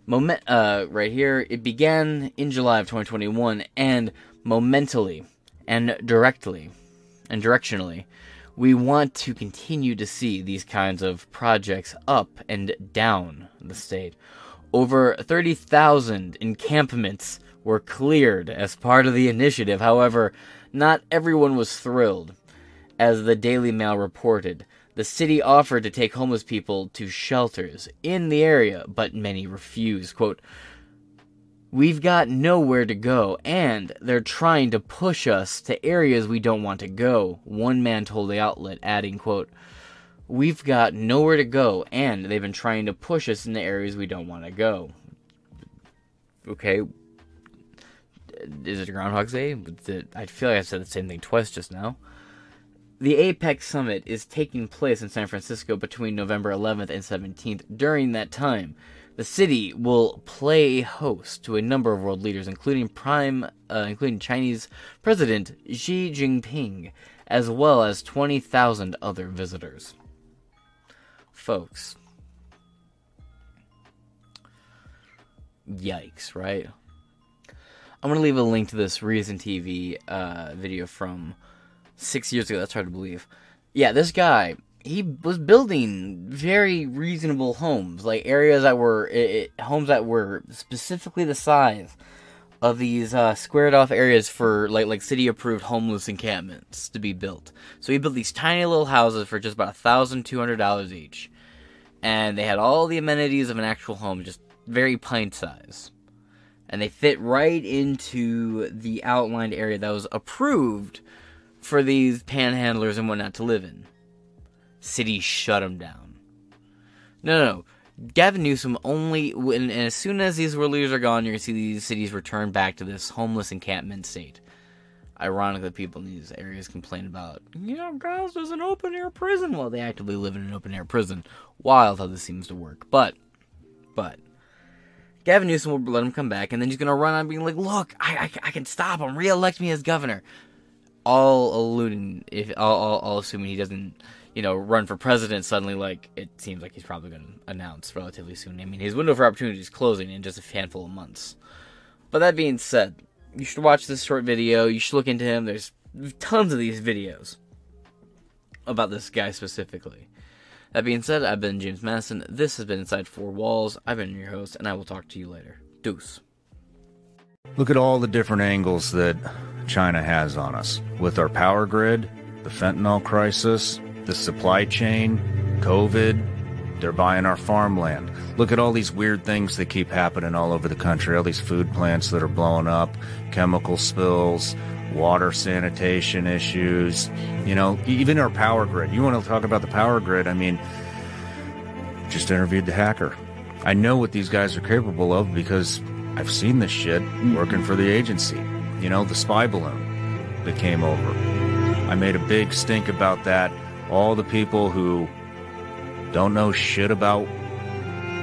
Moment, uh, right here, it began in July of 2021, and momentally and directly and directionally, we want to continue to see these kinds of projects up and down the state. Over 30,000 encampments were cleared as part of the initiative. However, not everyone was thrilled. As the Daily Mail reported, the city offered to take homeless people to shelters in the area, but many refused. Quote, We've got nowhere to go, and they're trying to push us to areas we don't want to go, one man told the outlet, adding, quote, We've got nowhere to go, and they've been trying to push us into areas we don't want to go. Okay. Is it Groundhog's Day? I feel like I said the same thing twice just now. The APEC summit is taking place in San Francisco between November 11th and 17th. During that time, the city will play host to a number of world leaders, including prime, uh, including Chinese President Xi Jinping, as well as 20,000 other visitors. Folks, yikes, right? I'm gonna leave a link to this Reason TV uh, video from six years ago. That's hard to believe. Yeah, this guy he was building very reasonable homes, like areas that were it, homes that were specifically the size of these uh, squared off areas for like like city approved homeless encampments to be built. So he built these tiny little houses for just about thousand two hundred dollars each, and they had all the amenities of an actual home, just very pint size, and they fit right into the outlined area that was approved for these panhandlers and whatnot to live in city shut them down. No, no, no. Gavin Newsom only, and as soon as these world leaders are gone, you're to see these cities return back to this homeless encampment state. Ironically, people in these areas complain about, you know, Gaza's an open air prison. Well, they actively live in an open air prison. Wild how this seems to work. But, but, Gavin Newsom will let him come back, and then he's going to run on being like, look, I, I, I can stop him, re elect me as governor. All alluding, if all, all, all assuming he doesn't you know, run for president suddenly, like it seems like he's probably going to announce relatively soon. I mean, his window for opportunity is closing in just a handful of months. But that being said, you should watch this short video. You should look into him. There's tons of these videos about this guy specifically. That being said, I've been James Madison. This has been Inside Four Walls. I've been your host, and I will talk to you later. Deuce. Look at all the different angles that China has on us with our power grid, the fentanyl crisis, the supply chain, COVID. They're buying our farmland. Look at all these weird things that keep happening all over the country. All these food plants that are blowing up, chemical spills, water sanitation issues. You know, even our power grid. You want to talk about the power grid? I mean, just interviewed the hacker. I know what these guys are capable of because I've seen this shit working for the agency. You know, the spy balloon that came over. I made a big stink about that. All the people who don't know shit about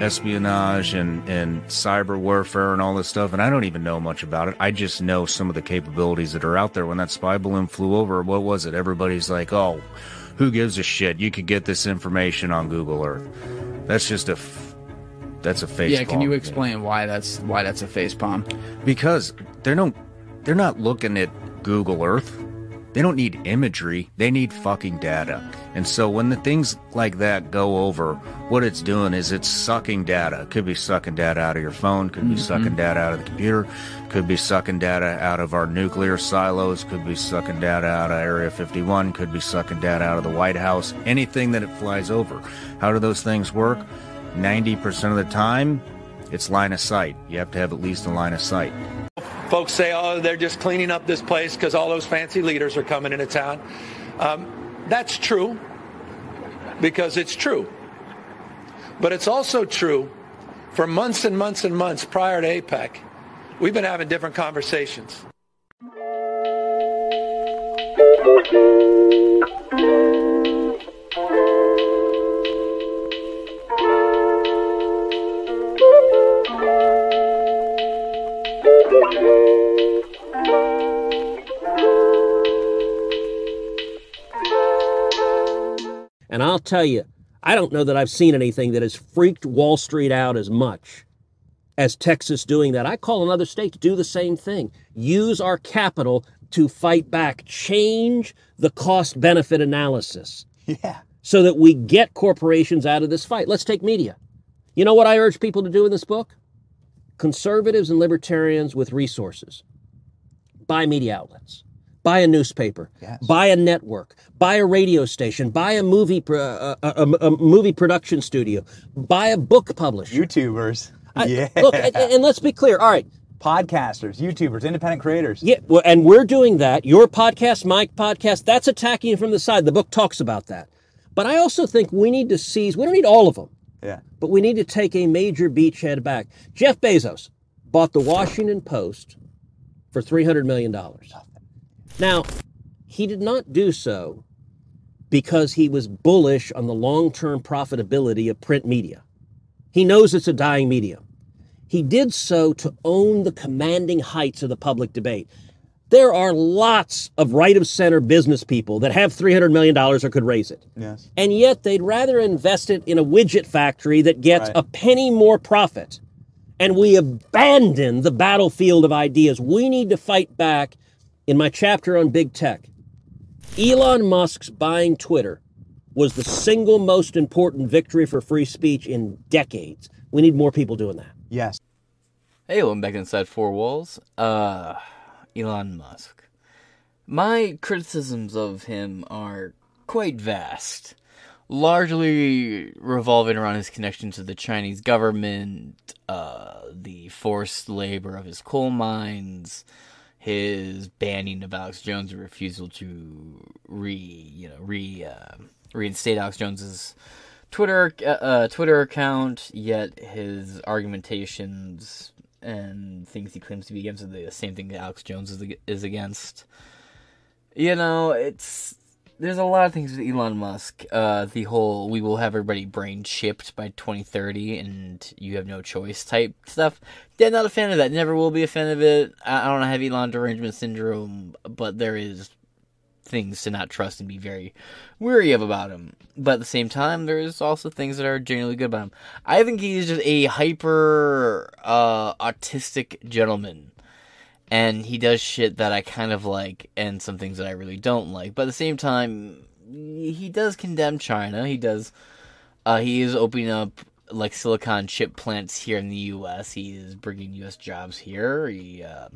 espionage and, and cyber warfare and all this stuff, and I don't even know much about it. I just know some of the capabilities that are out there. When that spy balloon flew over, what was it? Everybody's like, oh, who gives a shit? You could get this information on Google Earth. That's just a f- that's a face. yeah, can you explain why that's why that's a face palm? Because they're no they're not looking at Google Earth. They don't need imagery. They need fucking data. And so when the things like that go over, what it's doing is it's sucking data. It could be sucking data out of your phone, could be Mhm. sucking data out of the computer, could be sucking data out of our nuclear silos, could be sucking data out of Area 51, could be sucking data out of the White House, anything that it flies over. How do those things work? 90% of the time, it's line of sight. You have to have at least a line of sight. Folks say, oh, they're just cleaning up this place because all those fancy leaders are coming into town. Um, that's true because it's true. But it's also true for months and months and months prior to APEC, we've been having different conversations. And I'll tell you, I don't know that I've seen anything that has freaked Wall Street out as much as Texas doing that. I call on other states to do the same thing. Use our capital to fight back, change the cost benefit analysis. Yeah. So that we get corporations out of this fight. Let's take media. You know what I urge people to do in this book? Conservatives and libertarians with resources buy media outlets, buy a newspaper, buy a network, buy a radio station, buy a movie pro- uh, a, a- a movie production studio, buy a book publisher. YouTubers. I- yeah. Look, and, and let's be clear. All right. Podcasters, YouTubers, independent creators. Yeah, well, and we're doing that. Your podcast, my podcast, that's attacking from the side. The book talks about that. But I also think we need to seize, we don't need all of them, Yeah. but we need to take a major beachhead back. Jeff Bezos bought the Washington Post for $300 million. Now, he did not do so because he was bullish on the long term profitability of print media. He knows it's a dying medium. He did so to own the commanding heights of the public debate. There are lots of right of center business people that have $300 million or could raise it. Yes. And yet they'd rather invest it in a widget factory that gets Right. a penny more profit. And we abandon the battlefield of ideas. We need to fight back. In my chapter on big tech, Elon Musk's buying Twitter was the single most important victory for free speech in decades. We need more people doing that. Yes. Hey, welcome back inside four walls. Uh, Elon Musk. My criticisms of him are quite vast, largely revolving around his connection to the Chinese government, uh, the forced labor of his coal mines, his banning of Alex Jones' refusal to re, you know, re, uh, reinstate Alex Jones's Twitter uh, uh, Twitter account, yet his argumentations and things he claims to be against are the same thing that Alex Jones is, is against. You know, it's there's a lot of things with Elon Musk. Uh, the whole "we will have everybody brain chipped by 2030 and you have no choice" type stuff. Yeah, not a fan of that. Never will be a fan of it. I, I don't have Elon derangement syndrome, but there is things to not trust and be very weary of about him. But at the same time, there's also things that are genuinely good about him. I think he's just a hyper uh, autistic gentleman. And he does shit that I kind of like, and some things that I really don't like. But at the same time, he does condemn China. He does. Uh, he is opening up like silicon chip plants here in the U.S. He is bringing U.S. jobs here. He uh,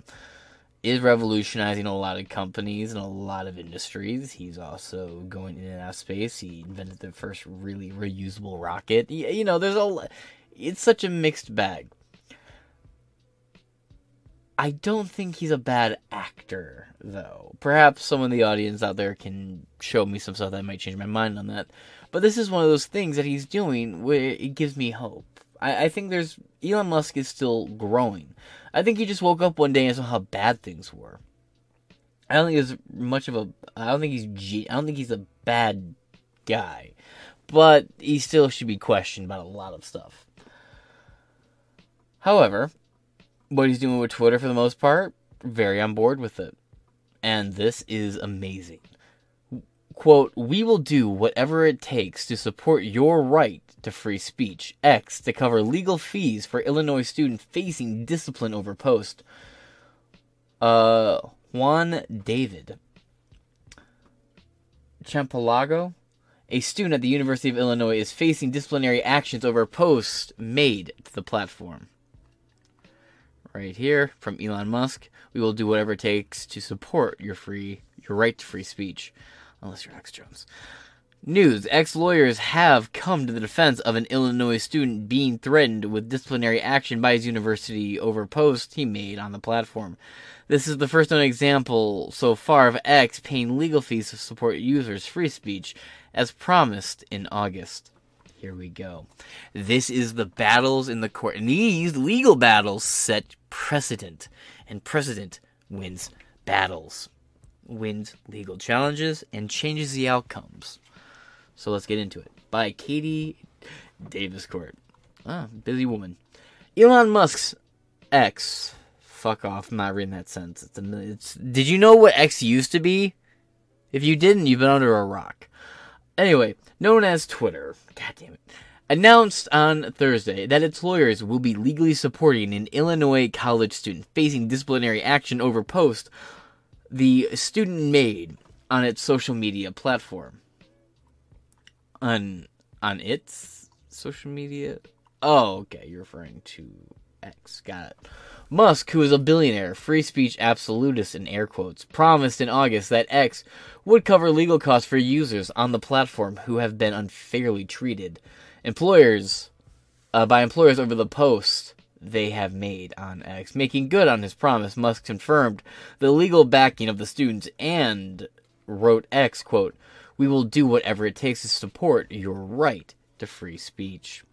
is revolutionizing a lot of companies and a lot of industries. He's also going in and out of space. He invented the first really reusable rocket. You know, there's a. It's such a mixed bag. I don't think he's a bad actor, though. Perhaps someone in the audience out there can show me some stuff that might change my mind on that. But this is one of those things that he's doing where it gives me hope. I, I think there's Elon Musk is still growing. I think he just woke up one day and saw how bad things were. I don't think there's much of a. I don't think he's. I don't think he's a bad guy, but he still should be questioned about a lot of stuff. However, what he's doing with Twitter for the most part, very on board with it. And this is amazing. Quote, we will do whatever it takes to support your right to free speech. X to cover legal fees for Illinois student facing discipline over post. Uh, Juan David. Campolargo, a student at the University of Illinois, is facing disciplinary actions over a post made to the platform right here from Elon Musk. We will do whatever it takes to support your free your right to free speech, unless you're Alex Jones. News: X lawyers have come to the defense of an Illinois student being threatened with disciplinary action by his university over a post he made on the platform. This is the first known example so far of X paying legal fees to support users' free speech, as promised in August. Here we go. This is the battles in the court. And these legal battles set precedent. And precedent wins battles, wins legal challenges, and changes the outcomes. So let's get into it. By Katie Davis Court. Ah, busy woman. Elon Musk's ex. Fuck off. I'm not reading that sentence. It's a, it's, did you know what X used to be? If you didn't, you've been under a rock. Anyway, known as Twitter, god damn it, announced on Thursday that its lawyers will be legally supporting an Illinois college student facing disciplinary action over post the student made on its social media platform. On on its social media? Oh, okay, you're referring to X. Got it. Musk, who is a billionaire, free speech absolutist in air quotes, promised in August that X would cover legal costs for users on the platform who have been unfairly treated. Employers, uh, by employers over the post they have made on X. Making good on his promise, Musk confirmed the legal backing of the students and wrote X, quote, We will do whatever it takes to support your right to free speech.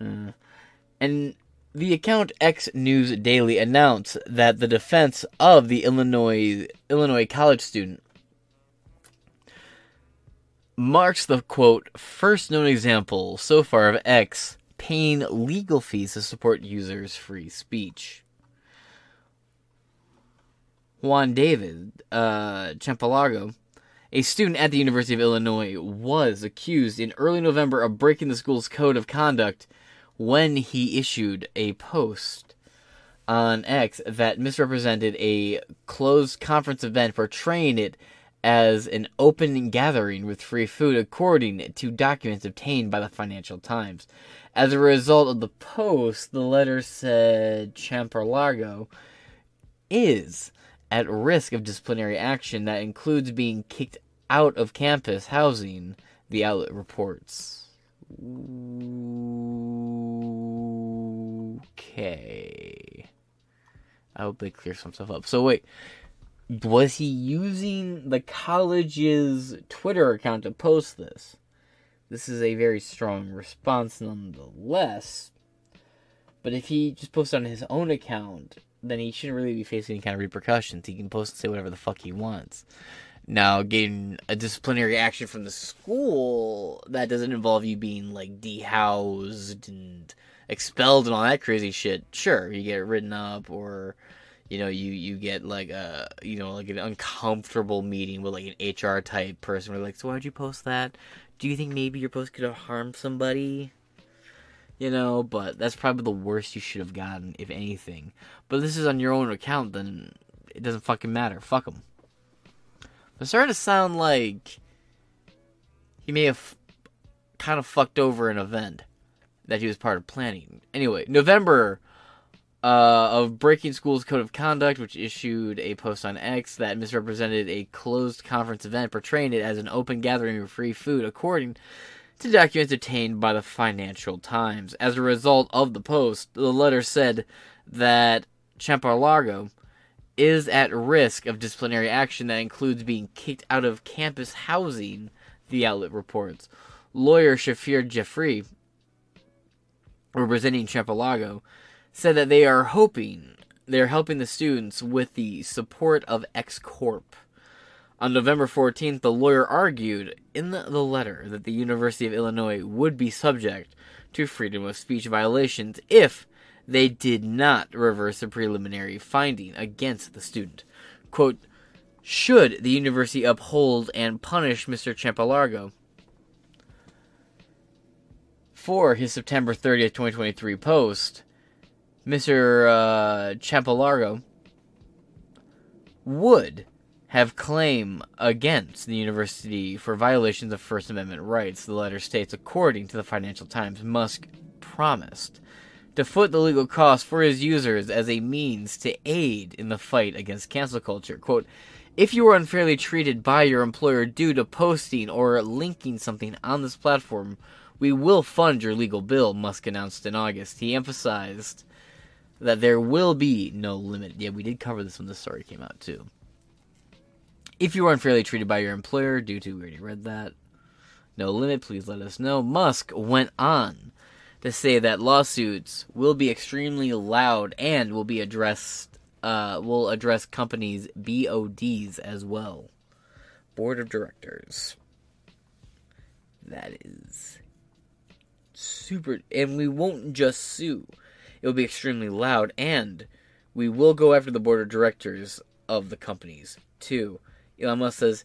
Uh, and the account X News Daily announced that the defense of the Illinois Illinois college student marks the quote first known example so far of X paying legal fees to support users' free speech. Juan David uh, Campolargo, a student at the University of Illinois, was accused in early November of breaking the school's code of conduct when he issued a post on X that misrepresented a closed conference event, portraying it as an open gathering with free food, according to documents obtained by the Financial Times. As a result of the post, the letter said Campolargo is at risk of disciplinary action that includes being kicked out of campus housing, the outlet reports. Okay. I hope they clear some stuff up. So wait, was he using the college's Twitter account to post this? This is a very strong response nonetheless. But if he just posted on his own account, then he shouldn't really be facing any kind of repercussions. He can post and say whatever the fuck he wants. Now, getting a disciplinary action from the school that doesn't involve you being like dehoused and expelled and all that crazy shit. Sure, you get written up or you know, you you get like a you know like an uncomfortable meeting with like an HR type person. Where like, so why'd you post that? Do you think maybe your post could have harmed somebody? You know, but that's probably the worst you should have gotten, if anything. But this is on your own account, then it doesn't fucking matter. Fuck them. It's starting to sound like he may have kind of fucked over an event that he was part of planning. Anyway, November uh, of Breaking School's Code of Conduct, which issued a post on X that misrepresented a closed conference event, portraying it as an open gathering of free food, according to documents obtained by the Financial Times. As a result of the post, the letter said that Champar is at risk of disciplinary action that includes being kicked out of campus housing, the outlet reports. Lawyer Shafir Jeffrey, representing Campolargo, said that they are hoping they're helping the students with the support of X Corp. On November 14th, the lawyer argued in the, the letter that the University of Illinois would be subject to freedom of speech violations if they did not reverse the preliminary finding against the student. Quote, should the university uphold and punish Mr. Campolargo for his September 30th, 2023 post, Mr. Uh, would have claim against the university for violations of First Amendment rights. The letter states, according to the Financial Times, Musk promised to foot the legal costs for his users as a means to aid in the fight against cancel culture. Quote, if you were unfairly treated by your employer due to posting or linking something on this platform, we will fund your legal bill, Musk announced in August. He emphasized that there will be no limit. Yeah, we did cover this when the story came out, too. If you are unfairly treated by your employer due to, we already read that, no limit, please let us know. Musk went on to say that lawsuits will be extremely loud and will be addressed, uh, will address companies' BODs as well. Board of Directors. That is super, and we won't just sue. It will be extremely loud, and we will go after the board of directors of the companies too. Elon Musk says,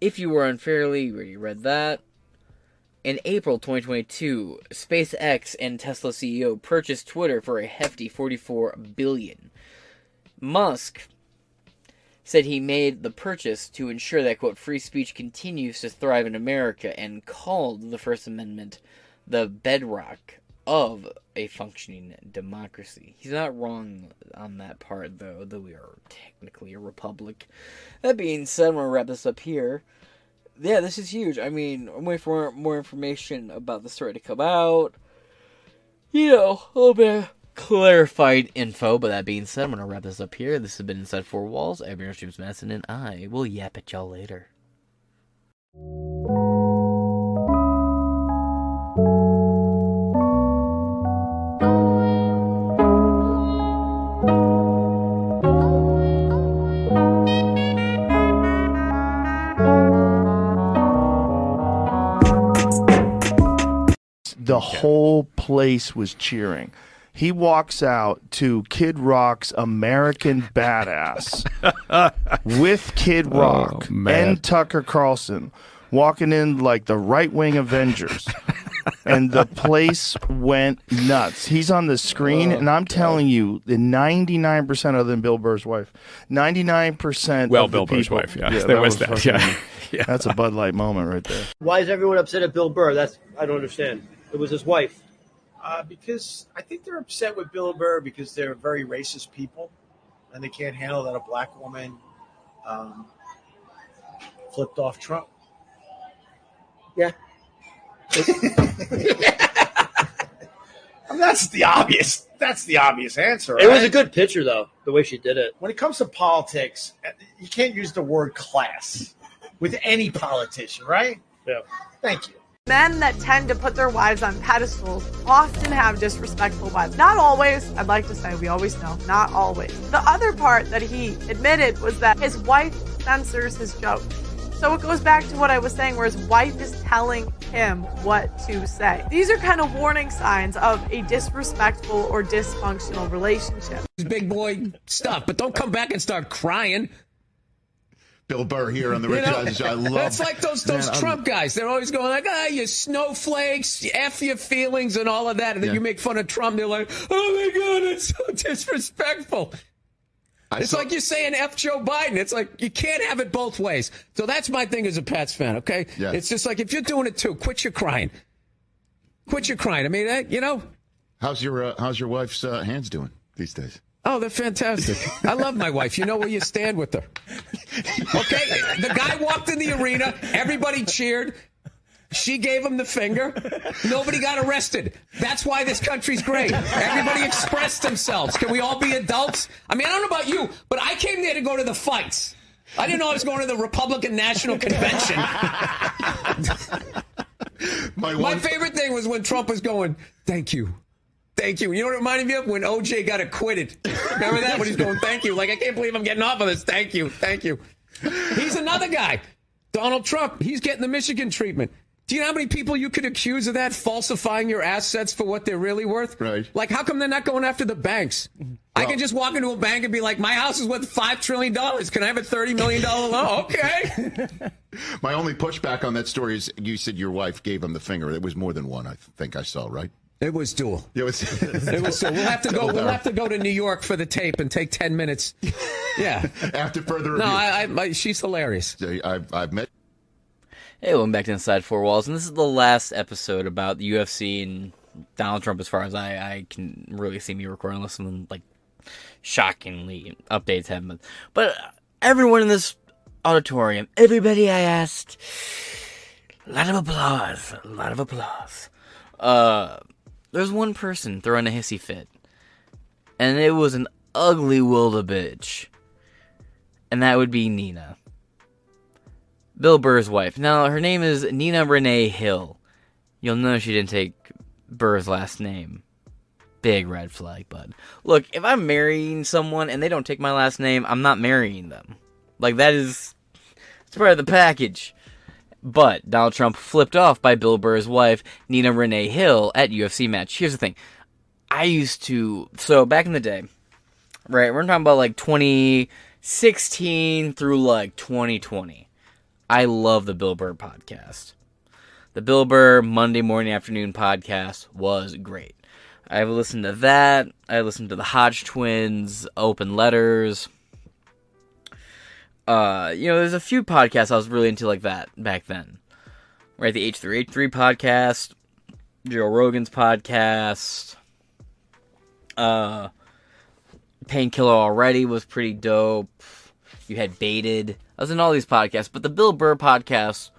if you were unfairly, you read that. In April 2022, SpaceX and Tesla CEO purchased Twitter for a hefty 44 billion. Musk said he made the purchase to ensure that quote free speech continues to thrive in America and called the First Amendment the bedrock of a functioning democracy. He's not wrong on that part, though, though we are technically a republic. That being said, I'm going to wrap this up here. Yeah, this is huge. I mean, I'm waiting for more information about the story to come out. You know, a little bit clarified info, but that being said, I'm going to wrap this up here. This has been Inside Four Walls. I'm your James Madison, and I will yap at y'all later. The whole place was cheering. He walks out to Kid Rock's American Badass with Kid oh, Rock man. and Tucker Carlson walking in like the right wing Avengers. and the place went nuts. He's on the screen, oh, and I'm telling you, the 99% other than Bill Burr's wife, 99% Well, of the Bill Burr's people- wife, yeah. There was that, yeah. Yeah. That's a Bud Light moment right there. Why is everyone upset at Bill Burr? That's I don't understand. It was his wife. Uh, because I think they're upset with Bill Burr because they're very racist people, and they can't handle that a black woman um, flipped off Trump. Yeah. I mean, that's the obvious. That's the obvious answer. It was a good picture though, the way she did it. When it comes to politics, you can't use the word class with any politician, right? Yeah. Thank you. Men that tend to put their wives on pedestals often have disrespectful wives. Not always. I'd like to say we always know. Not always. The other part that he admitted was that his wife censors his jokes. So it goes back to what I was saying, where his wife is telling him what to say. These are kind of warning signs of a disrespectful or dysfunctional relationship. big boy stuff, but don't come back and start crying. Bill Burr here on the You Rich know, Eisen Show. I love That's like those those Man, I'm- Trump guys. They're always going like, "Ah, you snowflakes, f your feelings, and all of that." And then Yeah. you make fun of Trump. They're like, "Oh my god, it's so disrespectful." it's like you're saying f Joe Biden. It's like you can't have it both ways. So that's my thing as a Pats fan. Okay, Yeah. it's just like if you're doing it too, quit your crying. Quit your crying. I mean, eh, you know. How's your uh, How's your wife's uh, hands doing these days? Oh, they're fantastic. I love my wife. You know where you stand with her. Okay? The guy walked in the arena, everybody cheered. She gave him the finger. Nobody got arrested. That's why this country's great. Everybody expressed themselves. Can we all be adults? I mean, I don't know about you, but I came there to go to the fights. I didn't know I was going to the Republican National Convention. My, My favorite thing was when Trump was going, thank you. Thank you. You know what it reminded me of? When OJ got acquitted. Remember that? When he's going, thank you. Like, I can't believe I'm getting off of this. Thank you. Thank you. He's another guy. Donald Trump. He's getting the Michigan treatment. Do you know how many people you could accuse of that, falsifying your assets for what they're really worth? Right. Like, how come they're not going after the banks? I can just walk into a bank and be like, my house is worth $5 trillion. Can I have a $30 million loan? Okay. My only pushback on that story is you said your wife gave him the finger. It was more than one. I think I saw right. It was dual. It was. It was dual. We'll have to go. We'll have to go to New York for the tape and take ten minutes. Yeah. After further No. I, I, I, she's hilarious. I've, I've met. Hey, welcome back to Inside Four Walls, and this is the last episode about the UFC and Donald Trump, as far as I, I can really see me recording, unless something like shockingly updates happen. But everyone in this auditorium, everybody I asked, a lot of applause, a lot of applause. Uh, there's one person throwing a hissy fit, and it was an ugly wilda bitch, and that would be Nina. Bill Burr's wife. Now, her name is Nina Renee Hill. You'll know she didn't take Burr's last name. Big red flag, bud. Look, if I'm marrying someone and they don't take my last name, I'm not marrying them. Like, that is. It's part of the package. But Donald Trump flipped off by Bill Burr's wife, Nina Renee Hill, at UFC match. Here's the thing. I used to. So, back in the day, right, we're talking about like 2016 through like 2020. I love the Bill Burr podcast. The Bill Burr Monday morning afternoon podcast was great. I've listened to that. I listened to the Hodge Twins, Open Letters. Uh, you know, there's a few podcasts I was really into like that back then. Right, the H3H3 podcast, Joe Rogan's podcast. Uh, Painkiller Already was pretty dope. You had Baited. I was in all these podcasts, but the Bill Burr podcast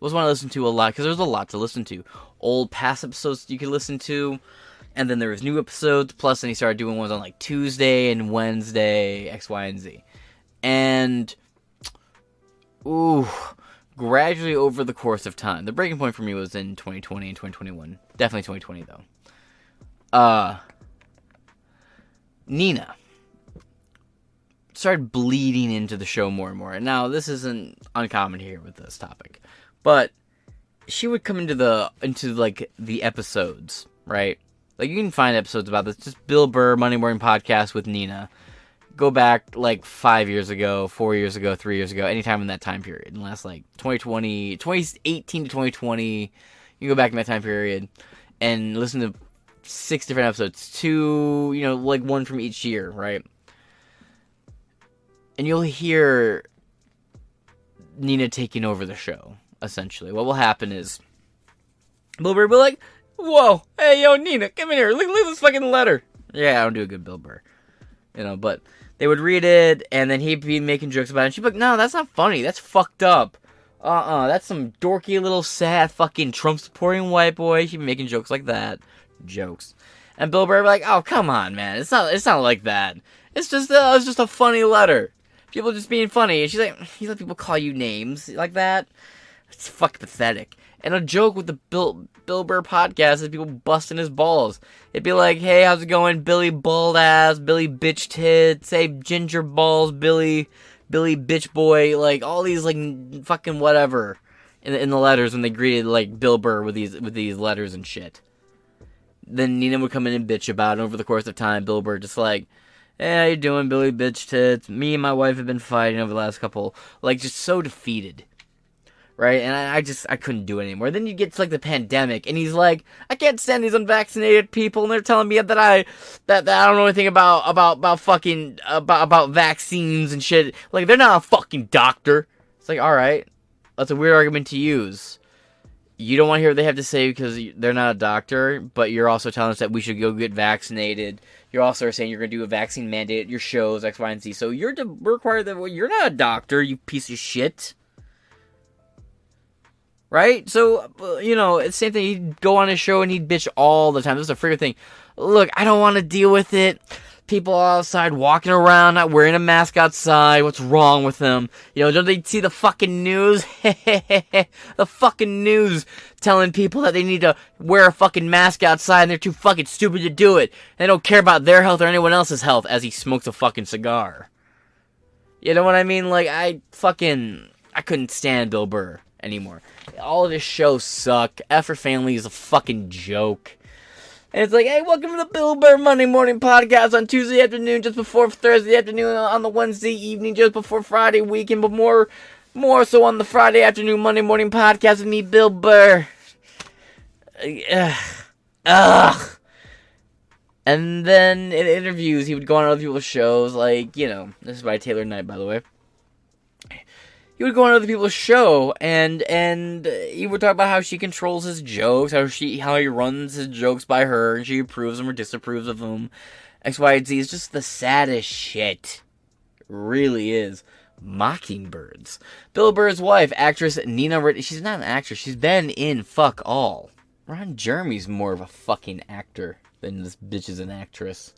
was one I listened to a lot because there was a lot to listen to. Old past episodes you could listen to, and then there was new episodes. Plus, then he started doing ones on like Tuesday and Wednesday, X, Y, and Z. And ooh, gradually over the course of time, the breaking point for me was in 2020 and 2021. Definitely 2020 though. Uh, Nina started bleeding into the show more and more. And now this isn't uncommon here with this topic, but she would come into the into like the episodes, right? Like you can find episodes about this. Just Bill Burr Monday Morning Podcast with Nina. Go back like five years ago, four years ago, three years ago, anytime in that time period, last like 2020, 2018 to 2020, you go back in that time period and listen to six different episodes, two, you know, like one from each year, right? and you'll hear Nina taking over the show. Essentially, what will happen is Bill Burr will be like, "Whoa, hey, yo, Nina, come in here. Look, look this fucking letter." Yeah, I don't do a good Bill Burr, you know. But they would read it, and then he'd be making jokes about it. And she'd be like, "No, that's not funny. That's fucked up. Uh, uh that's some dorky little sad fucking Trump supporting white boy." She'd be making jokes like that, jokes, and Bill Burr would be like, "Oh, come on, man. It's not. It's not like that. It's just. Uh, it's just a funny letter." people just being funny. And she's like, you let people call you names like that? It's fucking pathetic. And a joke with the Bill, Bill Burr podcast is people busting his balls. It'd be like, hey, how's it going? Billy bald ass, Billy bitch tits, hey, ginger balls, Billy, Billy bitch boy, like all these like fucking whatever in the, in the letters when they greeted like Bill Burr with these with these letters and shit. Then Nina would come in and bitch about it. Over the course of time, Bill Burr just like, "Hey, how you doing, Billy bitch tits? Me and my wife have been fighting over the last couple, like just so defeated." Right? And I, I, just I couldn't do it anymore. Then you get to like the pandemic, and he's like, I can't stand these unvaccinated people, and they're telling me that I that, that I don't know anything about about about fucking about about vaccines and shit. Like they're not a fucking doctor. It's like all right, that's a weird argument to use. You don't want to hear what they have to say because they're not a doctor, but you're also telling us that we should go get vaccinated. You're also saying you're going to do a vaccine mandate at your shows, X, Y, and Z. So you're to require that well, you're not a doctor, you piece of shit right? So, uh, you know, same thing. He'd go on his show and he'd bitch all the time. This is a freaking thing. Look, I don't want to deal with it. People outside walking around, not wearing a mask outside. What's wrong with them? You know, don't they see the fucking news? the fucking news telling people that they need to wear a fucking mask outside and they're too fucking stupid to do it. They don't care about their health or anyone else's health as he smokes a fucking cigar. You know what I mean? Like, I fucking. I couldn't stand Bill Burr anymore all of his shows suck. F Family is a fucking joke. And it's like, hey, welcome to the Bill Burr Monday Morning Podcast on Tuesday afternoon, just before Thursday afternoon, on the Wednesday evening, just before Friday weekend, but more, more so on the Friday afternoon Monday Morning Podcast with me, Bill Burr. Ugh. Ugh. And then in interviews, he would go on other people's shows, like, you know, this is by Taylor Knight, by the way he would go on other people's show and and he would talk about how she controls his jokes, how she how he runs his jokes by her, and she approves them or disapproves of them. X, Y, and Z is just the saddest shit. really is. Mockingbirds. Bill Burr's wife, actress Nina. She's not an actress. She's been in fuck all. Ron Jeremy's more of a fucking actor than this bitch is an actress.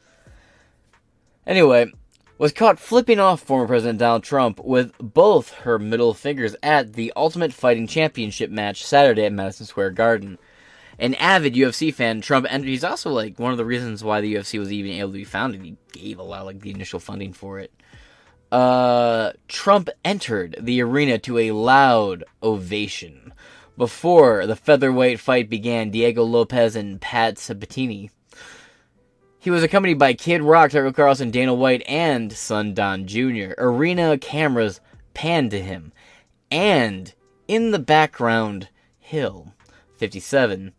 Anyway, was caught flipping off former President Donald Trump with both her middle fingers at the Ultimate Fighting Championship match Saturday at Madison Square Garden. An avid UFC fan, Trump entered. He's also like one of the reasons why the UFC was even able to be founded. He gave a lot like the initial funding for it. Uh, Trump entered the arena to a loud ovation. Before the featherweight fight began, Diego Lopez and Pat Sabatini he was accompanied by Kid Rock, Tucker Carlson, Dana White, and son Don Jr. Arena cameras panned to him. And in the background, Hill, 57,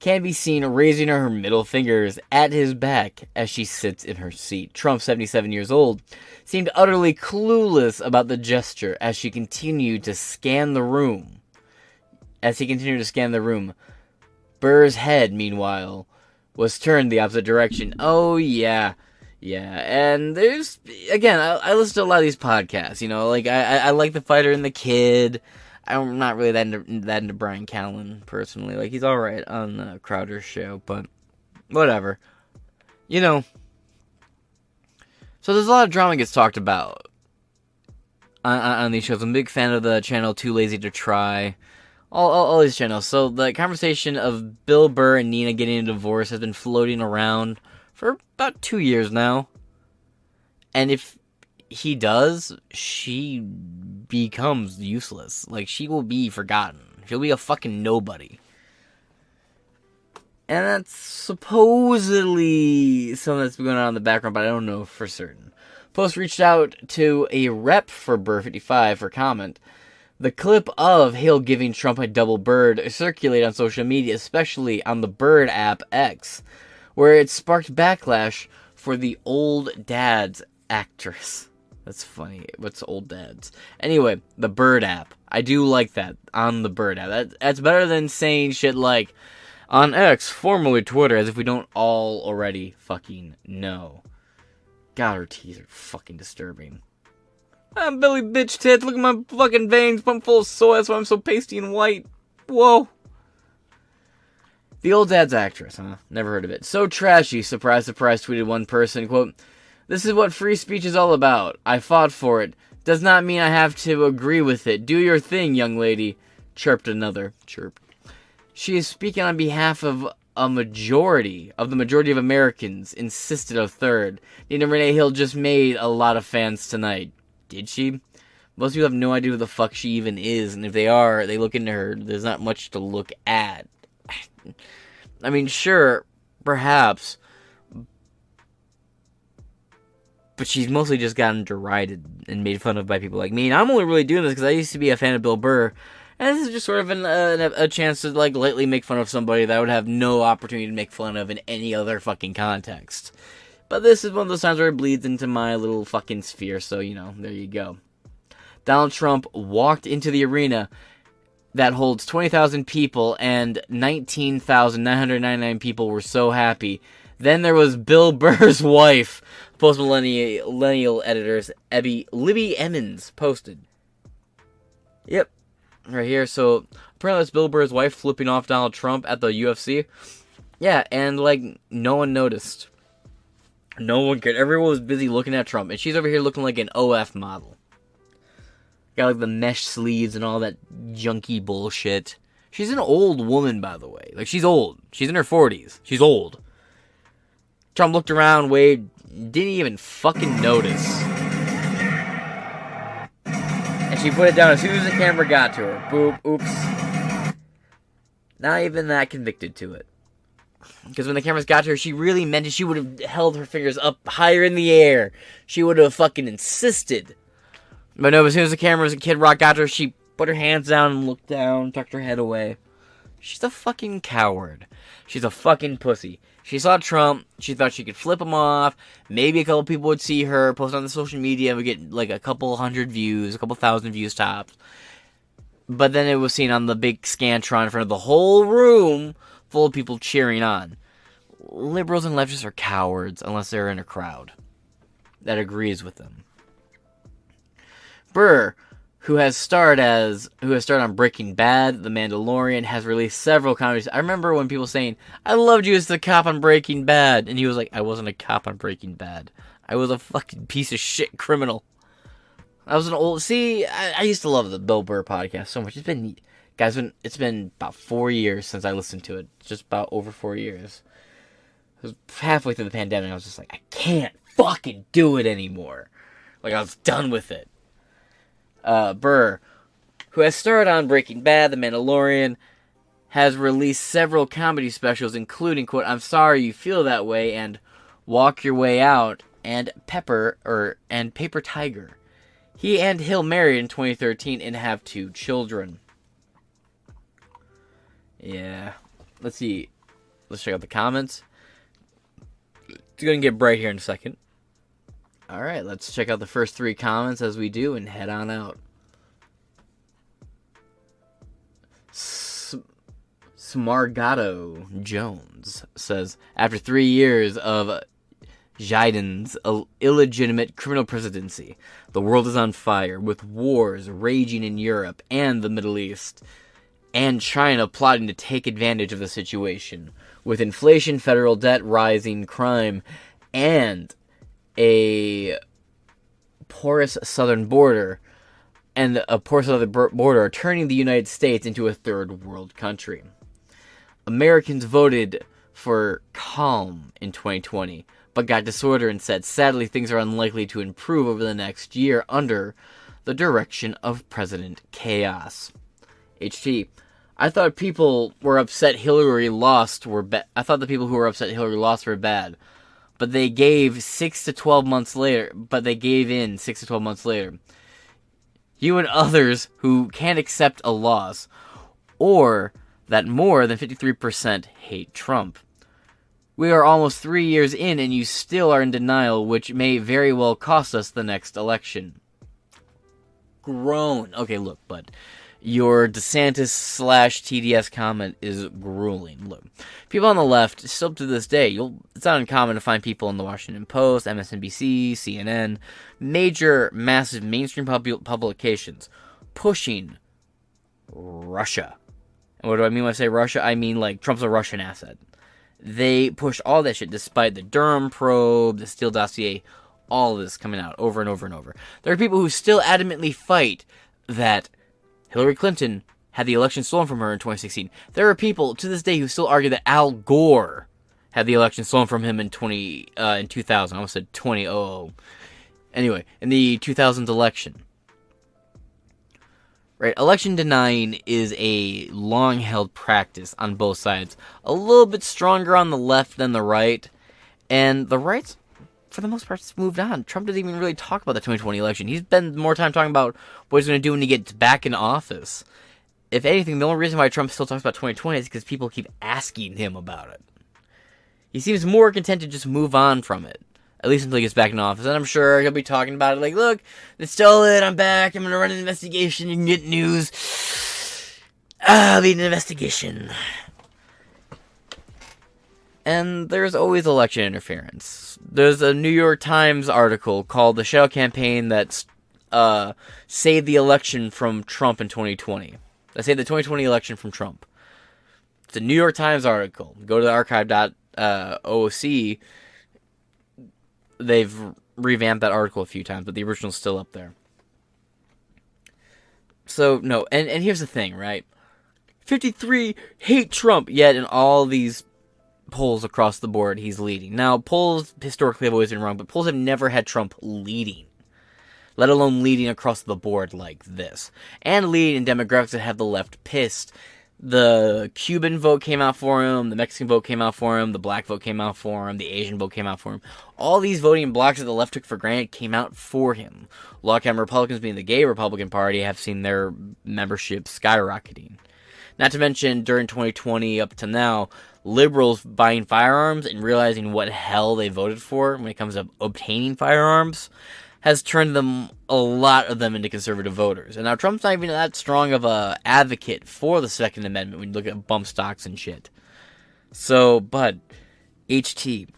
can be seen raising her middle fingers at his back as she sits in her seat. Trump, 77 years old, seemed utterly clueless about the gesture as she continued to scan the room. As he continued to scan the room, Burr's head, meanwhile, was turned the opposite direction. Oh yeah, yeah. And there's again, I, I listen to a lot of these podcasts. You know, like I, I like the fighter and the kid. I'm not really that into, that into Bryan Callen personally. Like he's all right on the Crowder show, but whatever. You know. So there's a lot of drama gets talked about on, on these shows. I'm a big fan of the channel Too Lazy to Try all, all, all these channels. So the conversation of Bill Burr and Nina getting a divorce has been floating around for about two years now. And if he does, she becomes useless. Like she will be forgotten. She'll be a fucking nobody. And that's supposedly something that's been going on in the background, but I don't know for certain. Post reached out to a rep for Burr55 for comment. The clip of Hill giving Trump a double bird circulated on social media, especially on the Bird app X, where it sparked backlash for the old dads actress. That's funny. What's old dads? Anyway, the Bird app. I do like that on the Bird app. That, that's better than saying shit like on X, formerly Twitter, as if we don't all already fucking know. God, her teeth are fucking disturbing. I'm Billy Bitch Tits. Look at my fucking veins pumped full of soy. That's why I'm so pasty and white. Whoa. The old dad's actress, huh? Never heard of it. So trashy, surprise, surprise, tweeted one person, quote, This is what free speech is all about. I fought for it. Does not mean I have to agree with it. Do your thing, young lady, chirped another. Chirp. She is speaking on behalf of a majority of the majority of Americans, insisted a third. Nina Renee Hill just made a lot of fans tonight did she? Most people have no idea who the fuck she even is, and if they are, they look into her. There's not much to look at. I mean, sure, perhaps, but she's mostly just gotten derided and made fun of by people like me. And I'm only really doing this because I used to be a fan of Bill Burr, and this is just sort of an, uh, a chance to like lightly make fun of somebody that I would have no opportunity to make fun of in any other fucking context. But this is one of those times where it bleeds into my little fucking sphere, so you know, there you go. Donald Trump walked into the arena that holds 20,000 people, and 19,999 people were so happy. Then there was Bill Burr's wife, post millennial editors, Ebby, Libby Emmons, posted. Yep, right here. So apparently, it's Bill Burr's wife flipping off Donald Trump at the UFC. Yeah, and like no one noticed. No one cared. Everyone was busy looking at Trump, and she's over here looking like an OF model. Got like the mesh sleeves and all that junky bullshit. She's an old woman, by the way. Like she's old. She's in her forties. She's old. Trump looked around, waved, didn't even fucking notice. And she put it down as soon as the camera got to her. Boop, oops. Not even that convicted to it. Because when the cameras got to her, she really meant it. She would have held her fingers up higher in the air. She would have fucking insisted. But no, as soon as the cameras and Kid Rock got to her, she put her hands down and looked down, tucked her head away. She's a fucking coward. She's a fucking pussy. She saw Trump. She thought she could flip him off. Maybe a couple people would see her post on the social media and would get like a couple hundred views, a couple thousand views tops. But then it was seen on the big scantron in front of the whole room full of people cheering on. Liberals and leftists are cowards unless they're in a crowd that agrees with them. Burr, who has starred as who has starred on Breaking Bad, The Mandalorian, has released several comedies. I remember when people saying, "I loved you as the cop on Breaking Bad," and he was like, "I wasn't a cop on Breaking Bad. I was a fucking piece of shit criminal." I was an old. See, I, I used to love the Bill Burr podcast so much. It's been, guys, been it's been about four years since I listened to it. Just about over four years. It was halfway through the pandemic. I was just like, I can't fucking do it anymore. Like I was done with it uh, Burr, who has starred on Breaking Bad, The Mandalorian, has released several comedy specials, including quote "I'm sorry you feel that way" and "Walk Your Way Out" and Pepper or and Paper Tiger. He and Hill married in 2013 and have two children. Yeah, let's see. Let's check out the comments. It's gonna get bright here in a second. All right, let's check out the first three comments as we do and head on out. S- Smargato Jones says After three years of Biden's illegitimate criminal presidency, the world is on fire with wars raging in Europe and the Middle East, and China plotting to take advantage of the situation. With inflation, federal debt rising, crime, and a porous southern border and a porous southern border turning the United States into a third world country. Americans voted for calm in 2020, but got disorder and said sadly things are unlikely to improve over the next year under the direction of President Chaos. HT, I thought people were upset Hillary lost were. I thought the people who were upset Hillary lost were bad but they gave six to 12 months later, but they gave in six to 12 months later. You and others who can't accept a loss, or that more than 53% hate Trump. We are almost three years in, and you still are in denial, which may very well cost us the next election. Groan. Okay, look, but your DeSantis slash TDS comment is grueling. Look, people on the left, still to this day, it's not uncommon to find people in the Washington Post, MSNBC, CNN, major, massive mainstream pub- publications pushing Russia. And what do I mean when I say Russia? I mean like Trump's a Russian asset. They push all that shit despite the Durham probe, the Steele dossier, all of this coming out over and over and over. There are people who still adamantly fight that Hillary Clinton had the election stolen from her in 2016. There are people to this day who still argue that Al Gore had the election stolen from him in 20 uh, in 2000. I almost said 2000. Anyway, in the 2000s election, right, election denying is a long held practice on both sides. A little bit stronger on the left than the right, and the right's for the most part, it's moved on. Trump doesn't even really talk about the 2020 election. He's spent more time talking about what he's going to do when he gets back in office. If anything, the only reason why Trump still talks about 2020 is because people keep asking him about it. He seems more content to just move on from it, at least until he gets back in office. And I'm sure he'll be talking about it like, look, they stole it. I'm back. I'm going to run an investigation and get news. Ah, I'll be an investigation. And there's always election interference. There's a New York Times article called "The Shadow Campaign That uh, Saved the Election from Trump in 2020." That saved the 2020 election from Trump. It's a New York Times article. Go to the archive.org. They've revamped that article a few times, but the original's still up there. So no, and and here's the thing, right? 53 hate Trump, yet in all these polls across the board, he's leading. Now, polls historically have always been wrong, but polls have never had Trump leading, let alone leading across the board like this. And leading in demographics that have the left pissed. The Cuban vote came out for him, the Mexican vote came out for him, the black vote came out for him, the Asian vote came out for him. All these voting blocks that the left took for granted came out for him. Longtime Republicans, being the gay Republican Party, have seen their membership skyrocketing. Not to mention, during 2020 up to now, liberals buying firearms and realizing what hell they voted for when it comes to obtaining firearms has turned them a lot of them into conservative voters. And now Trump's not even that strong of a advocate for the Second Amendment when you look at bump stocks and shit. So, but HT,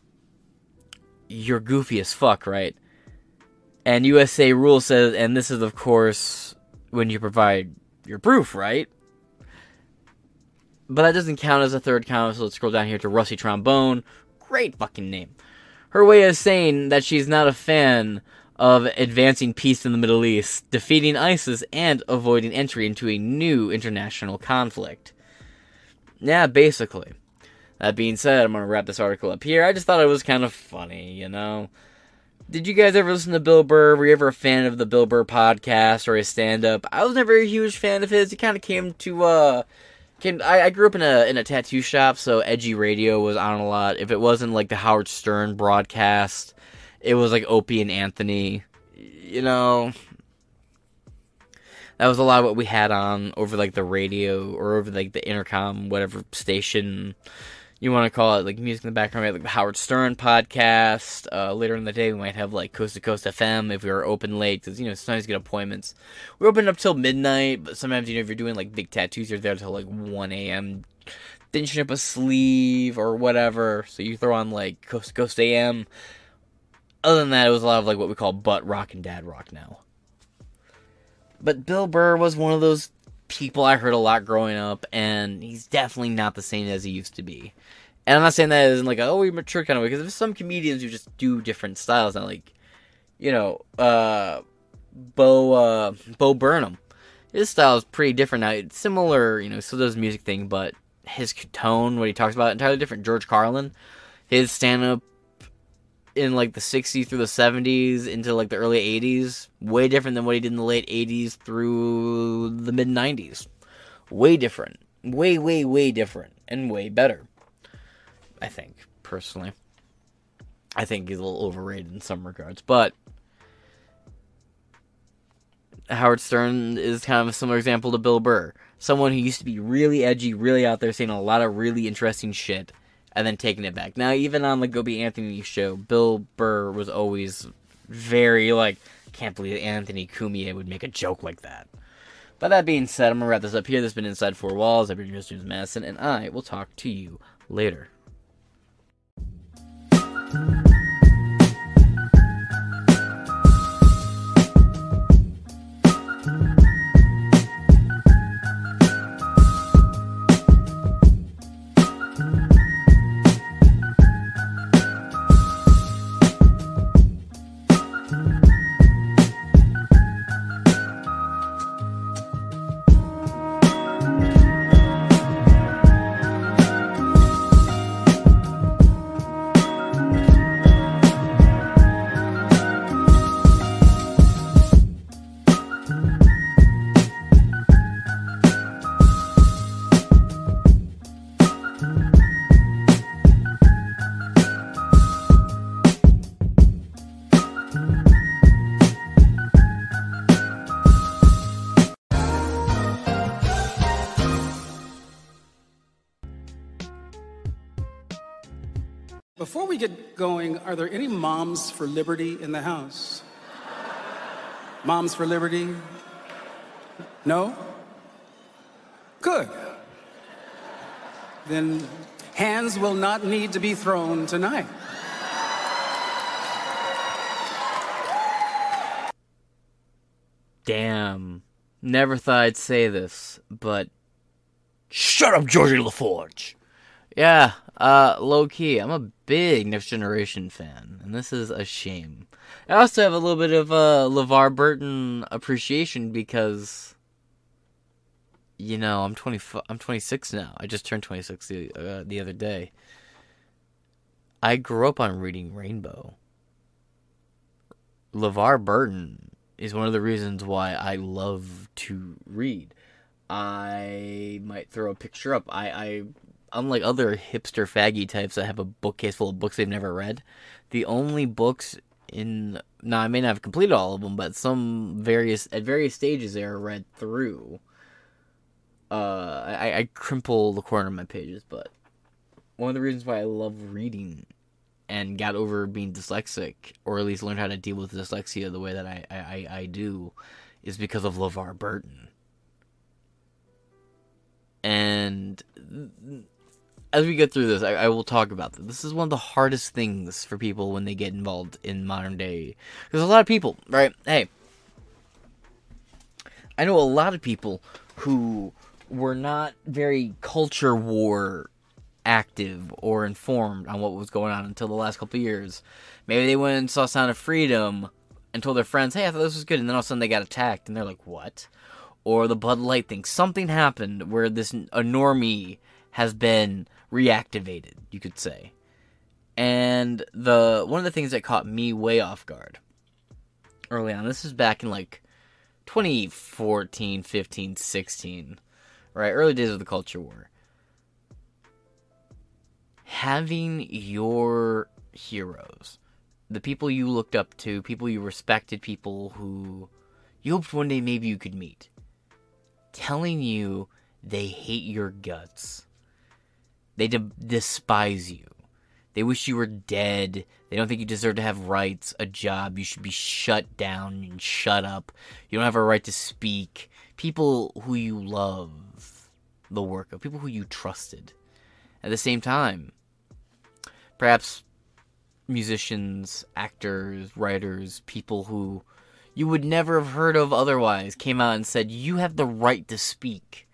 you're goofy as fuck, right? And USA rule says, and this is of course when you provide your proof, right? But that doesn't count as a third count, so let's scroll down here to Rusty Trombone. Great fucking name. Her way of saying that she's not a fan of advancing peace in the Middle East, defeating ISIS, and avoiding entry into a new international conflict. Yeah, basically. That being said, I'm going to wrap this article up here. I just thought it was kind of funny, you know? Did you guys ever listen to Bill Burr? Were you ever a fan of the Bill Burr podcast or his stand up? I was never a huge fan of his. He kind of came to, uh, came, I, I grew up in a in a tattoo shop, so edgy radio was on a lot. If it wasn't like the Howard Stern broadcast, it was like Opie and Anthony. You know, that was a lot of what we had on over like the radio or over like the intercom, whatever station you want to call it, like music in the background. Like the Howard Stern podcast. Uh, later in the day, we might have like Coast to Coast FM if we were open late, because you know sometimes you get appointments. We're open up till midnight, but sometimes you know if you're doing like big tattoos, you're there till like one a.m. Finishing up a sleeve or whatever, so you throw on like Coast to Coast AM. Other than that, it was a lot of like what we call butt rock and dad rock now. But Bill Burr was one of those people I heard a lot growing up, and he's definitely not the same as he used to be. And I'm not saying that as in like, oh, we mature kind of way, because there's some comedians who just do different styles. Now, like, you know, uh, Bo, uh, Bo Burnham. His style is pretty different now. It's similar, you know, still does music thing, but his tone, what he talks about, entirely different. George Carlin, his stand up in like the 60s through the 70s into like the early 80s way different than what he did in the late 80s through the mid 90s way different way way way different and way better i think personally i think he's a little overrated in some regards but howard stern is kind of a similar example to bill burr someone who used to be really edgy really out there saying a lot of really interesting shit and then taking it back. Now, even on the Opie Anthony show, Bill Burr was always very like, can't believe Anthony Cumia would make a joke like that. But that being said, I'm gonna wrap this up here. This has been Inside Four Walls. I've been your host, James Madison, and I will talk to you later. Before are there any moms for liberty in the house? Moms for liberty? No? Good. Then hands will not need to be thrown tonight. Damn. Never thought I'd say this, but shut up, Geordi La Forge. Yeah, uh, low key, I'm a big Next Generation fan, and this is a shame. I also have a little bit of uh, LeVar Burton appreciation because, you know, I'm 20, I'm 26 now. I just turned 26 the, uh, the other day. I grew up on reading Rainbow. LeVar Burton is one of the reasons why I love to read. I might throw a picture up. I, I unlike other hipster faggy types that have a bookcase full of books they've never read, the only books in now I may not have completed all of them, but some various at various stages they are read through. Uh, I, I crimple the corner of my pages, but one of the reasons why I love reading and got over being dyslexic, or at least learned how to deal with dyslexia the way that I I, I do, is because of LeVar Burton. And as we get through this, I, I, will talk about this. This is one of the hardest things for people when they get involved in modern day. There's a lot of people, right? Hey, I know a lot of people who were not very culture war active or informed on what was going on until the last couple years. Maybe they went and saw Sound of Freedom and told their friends, "Hey, I thought this was good," and then all of a sudden they got attacked, and they're like, "What?" Or the Bud Light thing. Something happened where this a normie has been reactivated, you could say. And the one of the things that caught me way off guard early on, this is back in like 2014, 15, 16, right? Early days of the culture war. Having your heroes, the people you looked up to, people you respected, people who you hoped one day maybe you could meet, telling you they hate your guts they de- despise you. They wish you were dead. They don't think you deserve to have rights, a job. You should be shut down and shut up. You don't have a right to speak. People who you love the work of, people who you trusted. At the same time, perhaps musicians, actors, writers, people who you would never have heard of otherwise came out and said, You have the right to speak.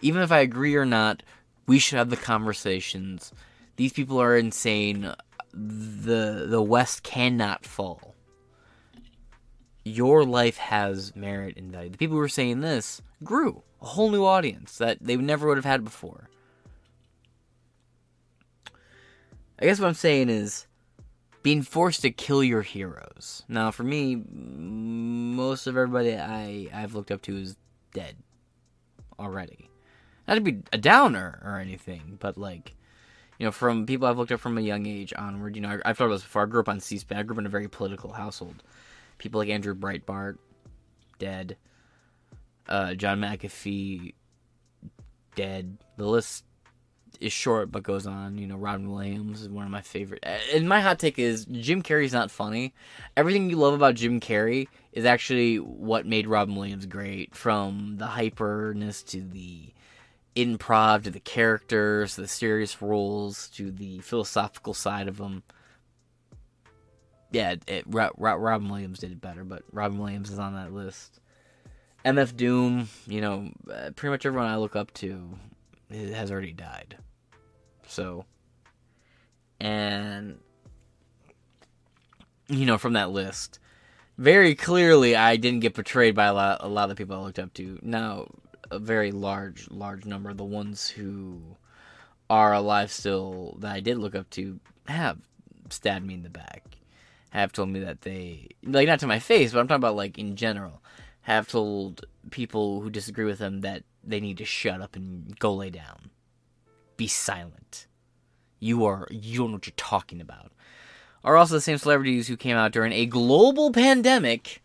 Even if I agree or not, we should have the conversations. These people are insane. The the West cannot fall. Your life has merit and value. The people who were saying this grew a whole new audience that they never would have had before. I guess what I'm saying is being forced to kill your heroes. Now, for me, most of everybody I I've looked up to is dead already not to be a downer or anything, but like, you know, from people I've looked at from a young age onward, you know, I, have thought about this before. I grew up on C-SPAN. I grew up in a very political household. People like Andrew Breitbart, dead. Uh, John McAfee, dead. The list is short but goes on. You know, Robin Williams is one of my favorite. And my hot take is Jim Carrey's not funny. Everything you love about Jim Carrey is actually what made Robin Williams great. From the hyperness to the improv to the characters, the serious roles, to the philosophical side of them. Yeah, it, Robin Williams did it better, but Robin Williams is on that list. MF Doom, you know, uh, pretty much everyone I look up to has already died. So, and you know, from that list, very clearly, I didn't get portrayed by a lot, a lot of the people I looked up to. Now, a very large, large number. Of the ones who are alive still that I did look up to have stabbed me in the back. Have told me that they like not to my face, but I'm talking about like in general. Have told people who disagree with them that they need to shut up and go lay down. Be silent. You are you don't know what you're talking about. Are also the same celebrities who came out during a global pandemic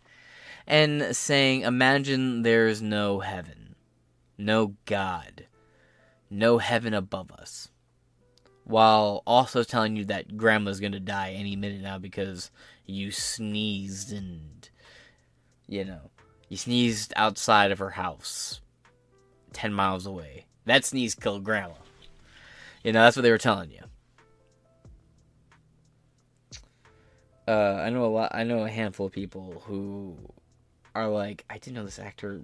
and saying, Imagine there's no heaven no God, no heaven above us. while also telling you that grandma's gonna die any minute now because you sneezed and you know you sneezed outside of her house 10 miles away that sneeze killed grandma you know that's what they were telling you uh, i know a lot i know a handful of people who are like i didn't know this actor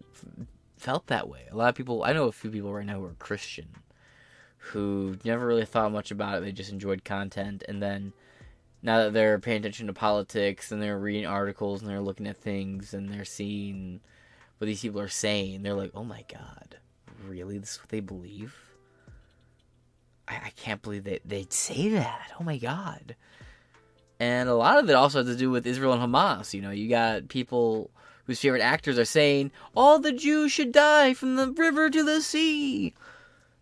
felt that way a lot of people i know a few people right now who are christian who never really thought much about it. They just enjoyed content. And then now that they're paying attention to politics and they're reading articles and they're looking at things and they're seeing what these people are saying, they're like, oh my God, really? This is what they believe? I, I can't believe that they'd say that. Oh my God. And a lot of it also has to do with Israel and Hamas. You know, you got people whose favorite actors are saying, all the Jews should die from the river to the sea.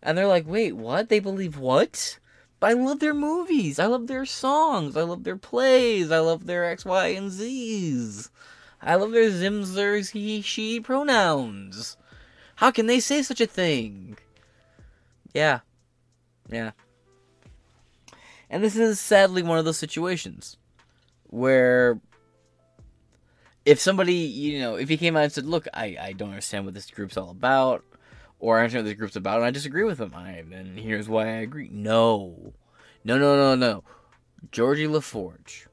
And they're like, wait, what? They believe what? I love their movies. I love their songs. I love their plays. I love their X, Y, and Z's. I love their Zimzers, he, she pronouns. How can they say such a thing? Yeah. Yeah. And this is sadly one of those situations where if somebody, you know, if he came out and said, look, I, I don't understand what this group's all about, or I understand what this group's about, and I disagree with them. I, and here's why I agree. No, no, no, no, no. Geordi La Forge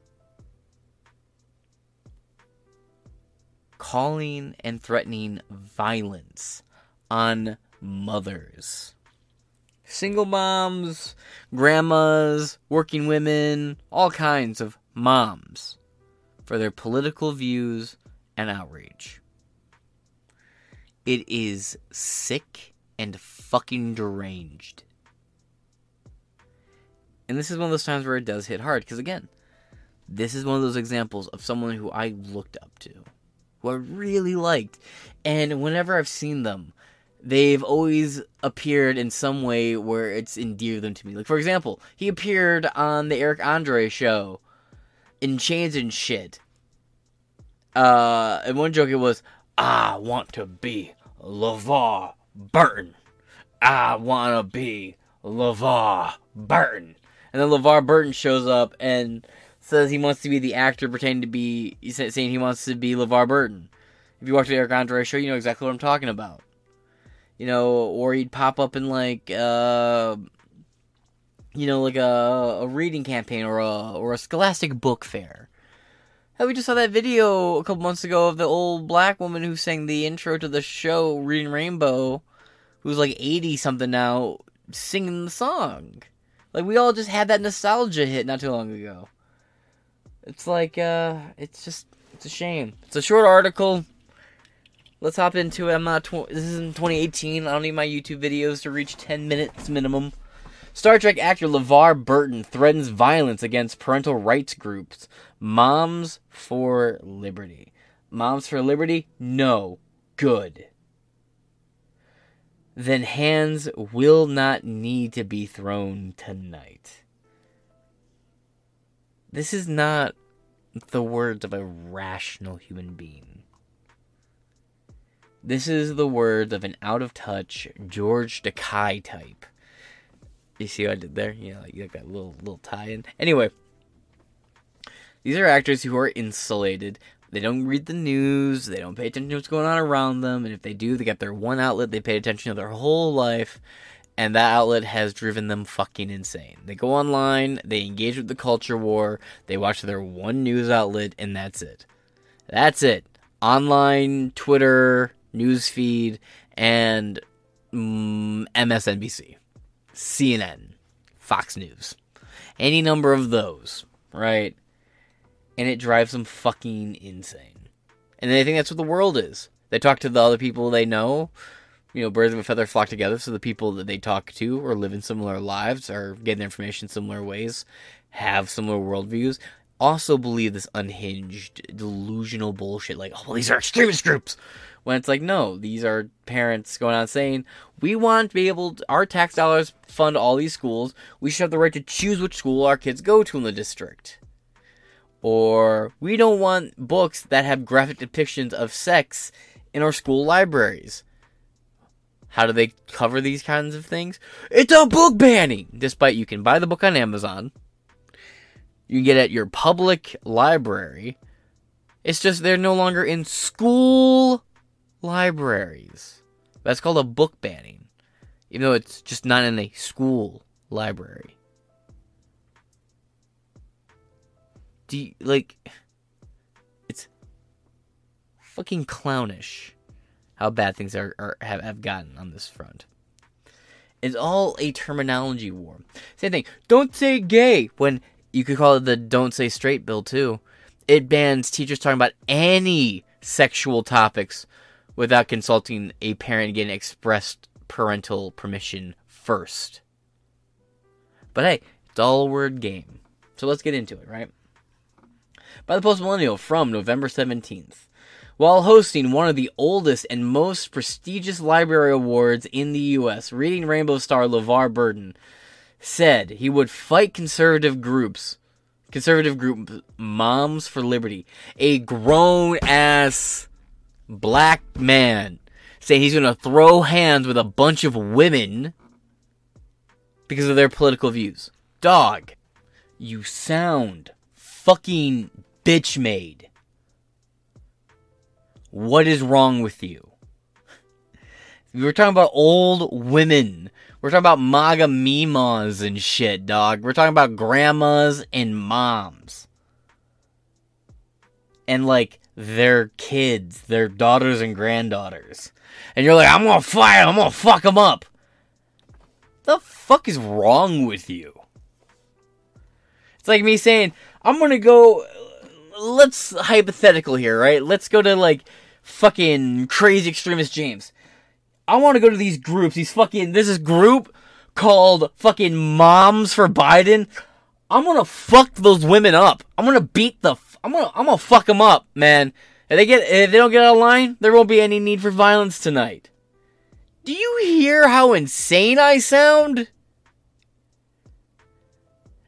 calling and threatening violence on mothers, single moms, grandmas, working women, all kinds of moms for their political views and outrage. It is sick and fucking deranged. And this is one of those times where it does hit hard because again, this is one of those examples of someone who I looked up to, who I really liked, and whenever I've seen them, they've always appeared in some way where it's endeared them to me. Like for example, he appeared on the Eric Andre show in Chains and shit. Uh, and one joke it was, I want to be LeVar Burton. I want to be LeVar Burton. And then LeVar Burton shows up and says he wants to be the actor pretending to be, he's saying he wants to be LeVar Burton. If you watch the Eric Andre show, you know exactly what I'm talking about. You know, or he'd pop up in like, uh, you know, like a, a reading campaign or a, or a scholastic book fair. Hell, we just saw that video a couple months ago of the old black woman who sang the intro to the show, Reading Rainbow, who's like 80 something now, singing the song. Like, we all just had that nostalgia hit not too long ago. It's like, uh, it's just, it's a shame. It's a short article. Let's hop into it. I'm not, tw- this is in 2018. I don't need my YouTube videos to reach 10 minutes minimum. Star Trek actor LeVar Burton threatens violence against parental rights groups. Moms for Liberty. Moms for Liberty? No. Good. Then hands will not need to be thrown tonight. This is not the words of a rational human being. This is the words of an out of touch George Takei type. You see what I did there? Yeah, like, like that little little tie-in. Anyway, these are actors who are insulated. They don't read the news. They don't pay attention to what's going on around them. And if they do, they got their one outlet they pay attention to their whole life. And that outlet has driven them fucking insane. They go online, they engage with the culture war, they watch their one news outlet, and that's it. That's it. Online, Twitter, newsfeed, and mm, MSNBC. CNN, Fox News, any number of those, right? And it drives them fucking insane. And they think that's what the world is. They talk to the other people they know. You know, birds of a feather flock together, so the people that they talk to or live in similar lives or get their information similar ways, have similar worldviews, also believe this unhinged, delusional bullshit like, oh, these are extremist groups. When it's like, no, these are parents going out saying, we want to be able to, our tax dollars fund all these schools. We should have the right to choose which school our kids go to in the district. Or we don't want books that have graphic depictions of sex in our school libraries. How do they cover these kinds of things? It's a book banning. Despite you can buy the book on Amazon, you can get at your public library. It's just they're no longer in school libraries. That's called a book banning, even though it's just not in a school library. Do you, like it's fucking clownish how bad things are, are have, have gotten on this front. It's all a terminology war. Same thing. Don't say gay when you could call it the don't say straight bill too. It bans teachers talking about any sexual topics without consulting a parent getting expressed parental permission first. But hey, it's all a word game. So let's get into it, right? By the Post Millennial from November 17th. While hosting one of the oldest and most prestigious library awards in the U.S., Reading Rainbow star LeVar Burton said he would fight conservative groups, conservative group Moms for Liberty, a grown ass black man, saying he's going to throw hands with a bunch of women because of their political views. Dog, you sound fucking bitch made. What is wrong with you? We're talking about old women. We're talking about MAGA mimas and shit, dog. We're talking about grandmas and moms. And like their kids, their daughters and granddaughters. And you're like, I'm gonna fight, I'm gonna fuck them up. The fuck is wrong with you? It's like me saying, I'm gonna go. Let's hypothetical here, right? Let's go to like fucking crazy extremist James. I want to go to these groups. These fucking this is group called fucking Moms for Biden. I'm gonna fuck those women up. I'm gonna beat the. I'm gonna. I'm gonna fuck them up, man. If they get. If they don't get out of line, there won't be any need for violence tonight. Do you hear how insane I sound?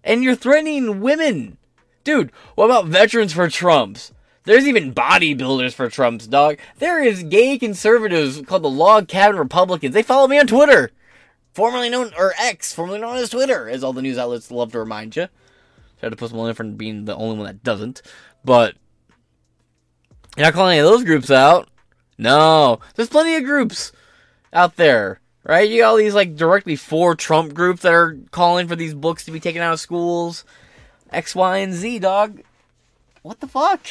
And you're threatening women. Dude, what about veterans for Trumps? There's even bodybuilders for Trumps, dog. There is gay conservatives called the Log Cabin Republicans. They follow me on Twitter. Formerly known, or X, formerly known as Twitter, as all the news outlets love to remind you. Try to post one for being the only one that doesn't. But, you're not calling any of those groups out. No. There's plenty of groups out there, right? You got all these, like, directly for Trump groups that are calling for these books to be taken out of schools. X, Y, and Z, dog. What the fuck?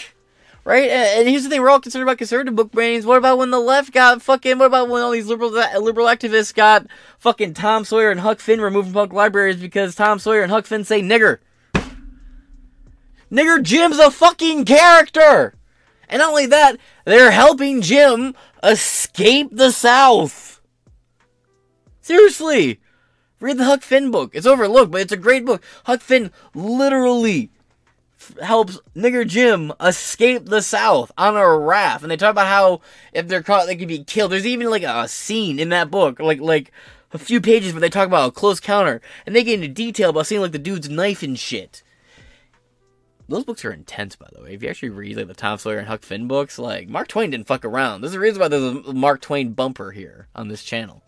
Right? And, and here's the thing: we're all concerned about conservative book bannings. What about when the left got fucking? What about when all these liberal liberal activists got fucking Tom Sawyer and Huck Finn removed from public libraries because Tom Sawyer and Huck Finn say nigger? Nigger Jim's a fucking character, and not only that, they're helping Jim escape the South. Seriously. Read the Huck Finn book. It's overlooked, but it's a great book. Huck Finn literally helps nigger Jim escape the South on a raft, and they talk about how if they're caught, they could be killed. There's even like a scene in that book, like like a few pages where they talk about a close counter, and they get into detail about seeing like the dude's knife and shit. Those books are intense, by the way. If you actually read like the Tom Sawyer and Huck Finn books, like Mark Twain didn't fuck around. There's a reason why there's a Mark Twain bumper here on this channel.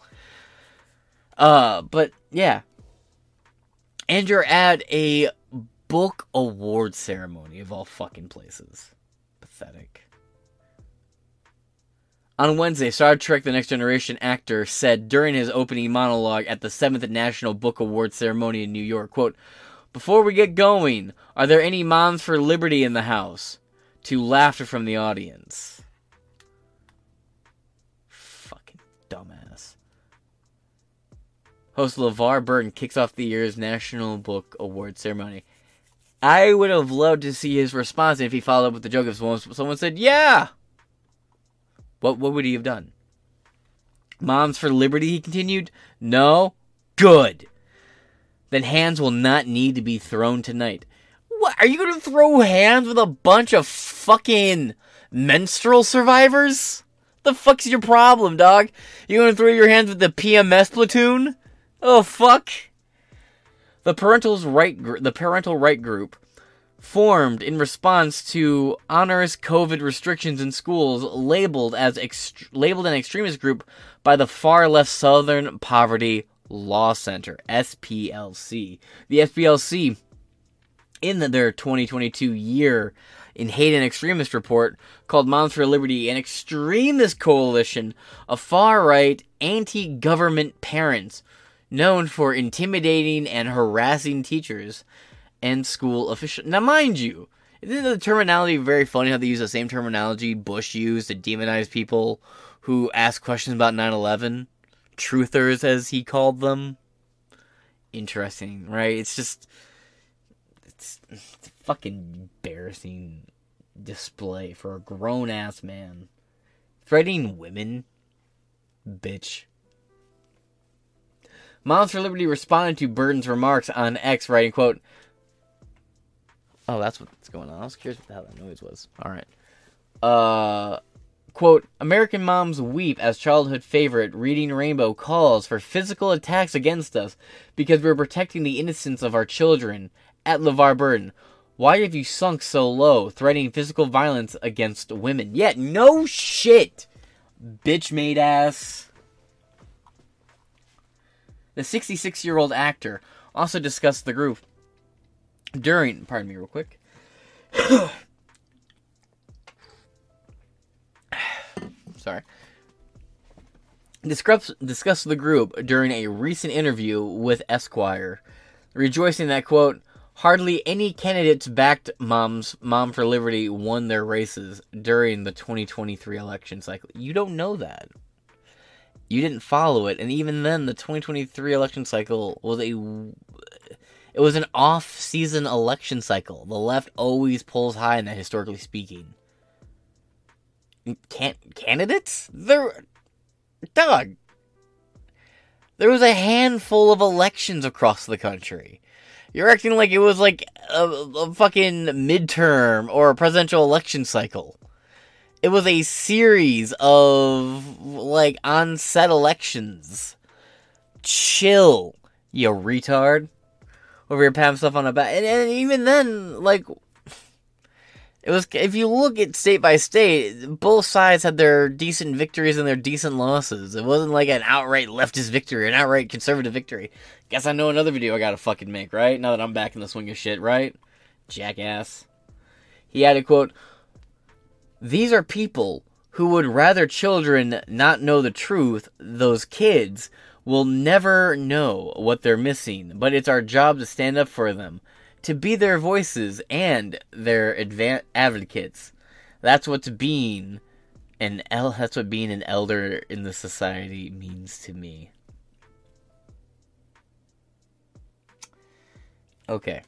Uh, but yeah. And you're at a book award ceremony of all fucking places. Pathetic. On Wednesday, Star Trek The Next Generation actor said during his opening monologue at the 7th National Book Award ceremony in New York, quote, Before we get going, are there any moms for liberty in the house? To laughter from the audience. Fucking dumbass. Host LeVar Burton kicks off the year's National Book Award ceremony. I would have loved to see his response if he followed up with the joke if someone, someone said, Yeah! What, what would he have done? Moms for Liberty, he continued? No? Good. Then hands will not need to be thrown tonight. What? Are you going to throw hands with a bunch of fucking menstrual survivors? The fuck's your problem, dog? You going to throw your hands with the PMS platoon? Oh fuck! The parental's right, gr- the parental right group, formed in response to onerous COVID restrictions in schools, labeled as ext- labeled an extremist group by the far left Southern Poverty Law Center, SPLC. The SPLC, in their 2022 year in hate and extremist report, called Moms for Liberty an extremist coalition of far right, anti government parents known for intimidating and harassing teachers and school officials. Now, mind you, isn't the terminology very funny how they use the same terminology Bush used to demonize people who ask questions about 9 11? Truthers, as he called them. Interesting, right? It's just. It's, it's a fucking embarrassing display for a grown ass man. Threatening women? Bitch. Moms for Liberty responded to Burton's remarks on X, writing, quote, Oh, that's what's going on. I was curious what the hell that noise was. Alright. Uh quote, American moms weep as childhood favorite Reading Rainbow calls for physical attacks against us because we're protecting the innocence of our children. At LeVar Burton. Why have you sunk so low, threatening physical violence against women? Yet, yeah, no shit! Bitch made ass. The 66 year old actor also discussed the group during. Pardon me, real quick. Sorry. Discuss, discussed the group during a recent interview with Esquire, rejoicing that, quote, hardly any candidates backed Moms Mom for Liberty won their races during the 2023 election cycle. You don't know that you didn't follow it and even then the 2023 election cycle was a it was an off-season election cycle the left always pulls high in that historically speaking can candidates there dog there was a handful of elections across the country you're acting like it was like a, a fucking midterm or a presidential election cycle it was a series of like on-set elections. Chill, you retard. Over here patting stuff on the back, and, and even then, like it was. If you look at state by state, both sides had their decent victories and their decent losses. It wasn't like an outright leftist victory, an outright conservative victory. Guess I know another video I gotta fucking make, right? Now that I'm back in the swing of shit, right? Jackass. He added, quote, these are people who would rather children not know the truth. Those kids will never know what they're missing, but it's our job to stand up for them, to be their voices and their advan- advocates. That's what's being an el- that's what being an elder in the society means to me. Okay.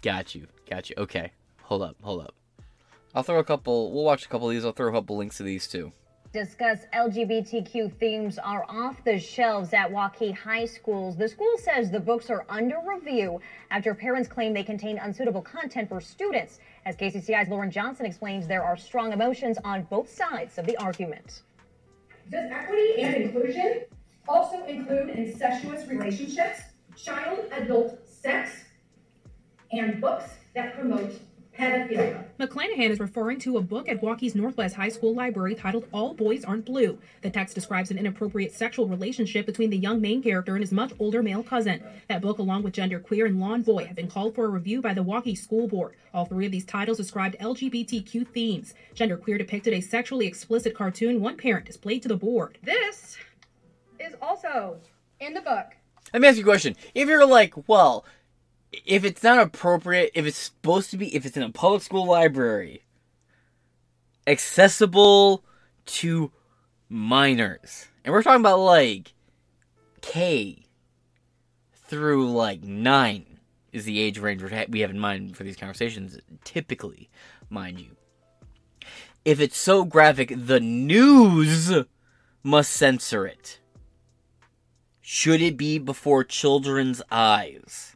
Got you. Got you. Okay. Hold up. Hold up. I'll throw a couple. We'll watch a couple of these. I'll throw a couple links to these too. Discuss LGBTQ themes are off the shelves at Waukee High Schools. The school says the books are under review after parents claim they contain unsuitable content for students. As KCCI's Lauren Johnson explains, there are strong emotions on both sides of the argument. Does equity and inclusion also include incestuous relationships, child adult sex, and books that promote pedophilia. McClanahan is referring to a book at Waukee's Northwest High School library titled All Boys Aren't Blue. The text describes an inappropriate sexual relationship between the young main character and his much older male cousin. That book, along with Gender Queer and Lawn Boy, have been called for a review by the Waukee School Board. All three of these titles described LGBTQ themes. Gender Queer depicted a sexually explicit cartoon one parent displayed to the board. This is also in the book. Let me ask you a question. If you're like, well, if it's not appropriate, if it's supposed to be, if it's in a public school library, accessible to minors, and we're talking about like K through like nine is the age range we have in mind for these conversations, typically, mind you. If it's so graphic, the news must censor it. Should it be before children's eyes?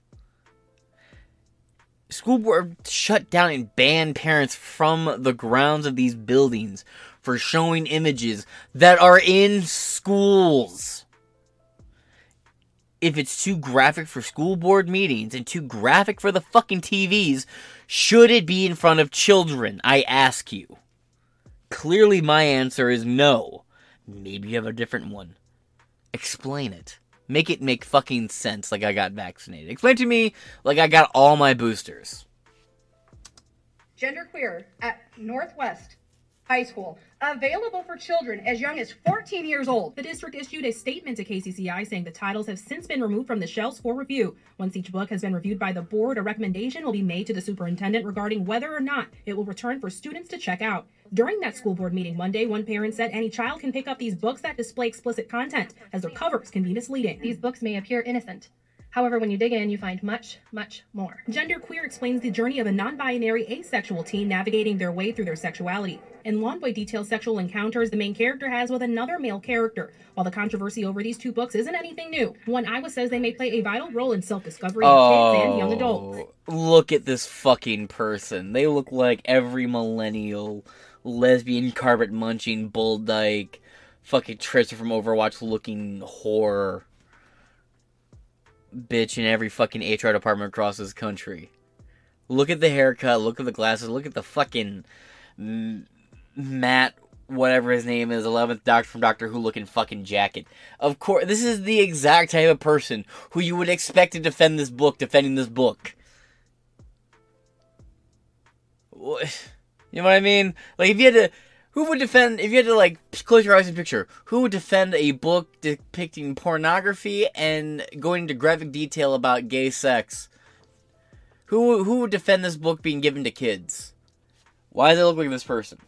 School board shut down and banned parents from the grounds of these buildings for showing images that are in schools. If it's too graphic for school board meetings and too graphic for the fucking TVs, should it be in front of children? I ask you. Clearly, my answer is no. Maybe you have a different one. Explain it. Make it make fucking sense like I got vaccinated. Explain to me like I got all my boosters. Genderqueer at Northwest High School, available for children as young as 14 years old. The district issued a statement to KCCI saying the titles have since been removed from the shelves for review. Once each book has been reviewed by the board, a recommendation will be made to the superintendent regarding whether or not it will return for students to check out. During that school board meeting Monday, one parent said any child can pick up these books that display explicit content, as their covers can be misleading. These books may appear innocent. However, when you dig in, you find much, much more. Genderqueer explains the journey of a non binary asexual teen navigating their way through their sexuality. In Lawn Boy details sexual encounters the main character has with another male character. While the controversy over these two books isn't anything new, one Iowa says they may play a vital role in self discovery of kids and oh, young adults. Oh, Look at this fucking person. They look like every millennial lesbian carpet munching bull dyke fucking Tracer from Overwatch looking whore bitch in every fucking HR department across this country. Look at the haircut, look at the glasses, look at the fucking Matt whatever his name is, 11th Doctor from Doctor Who looking fucking jacket. Of course, this is the exact type of person who you would expect to defend this book, defending this book. You know what I mean? Like, if you had to. Who would defend. If you had to, like, close your eyes and picture, who would defend a book depicting pornography and going into graphic detail about gay sex? Who, who would defend this book being given to kids? Why does it look like this person?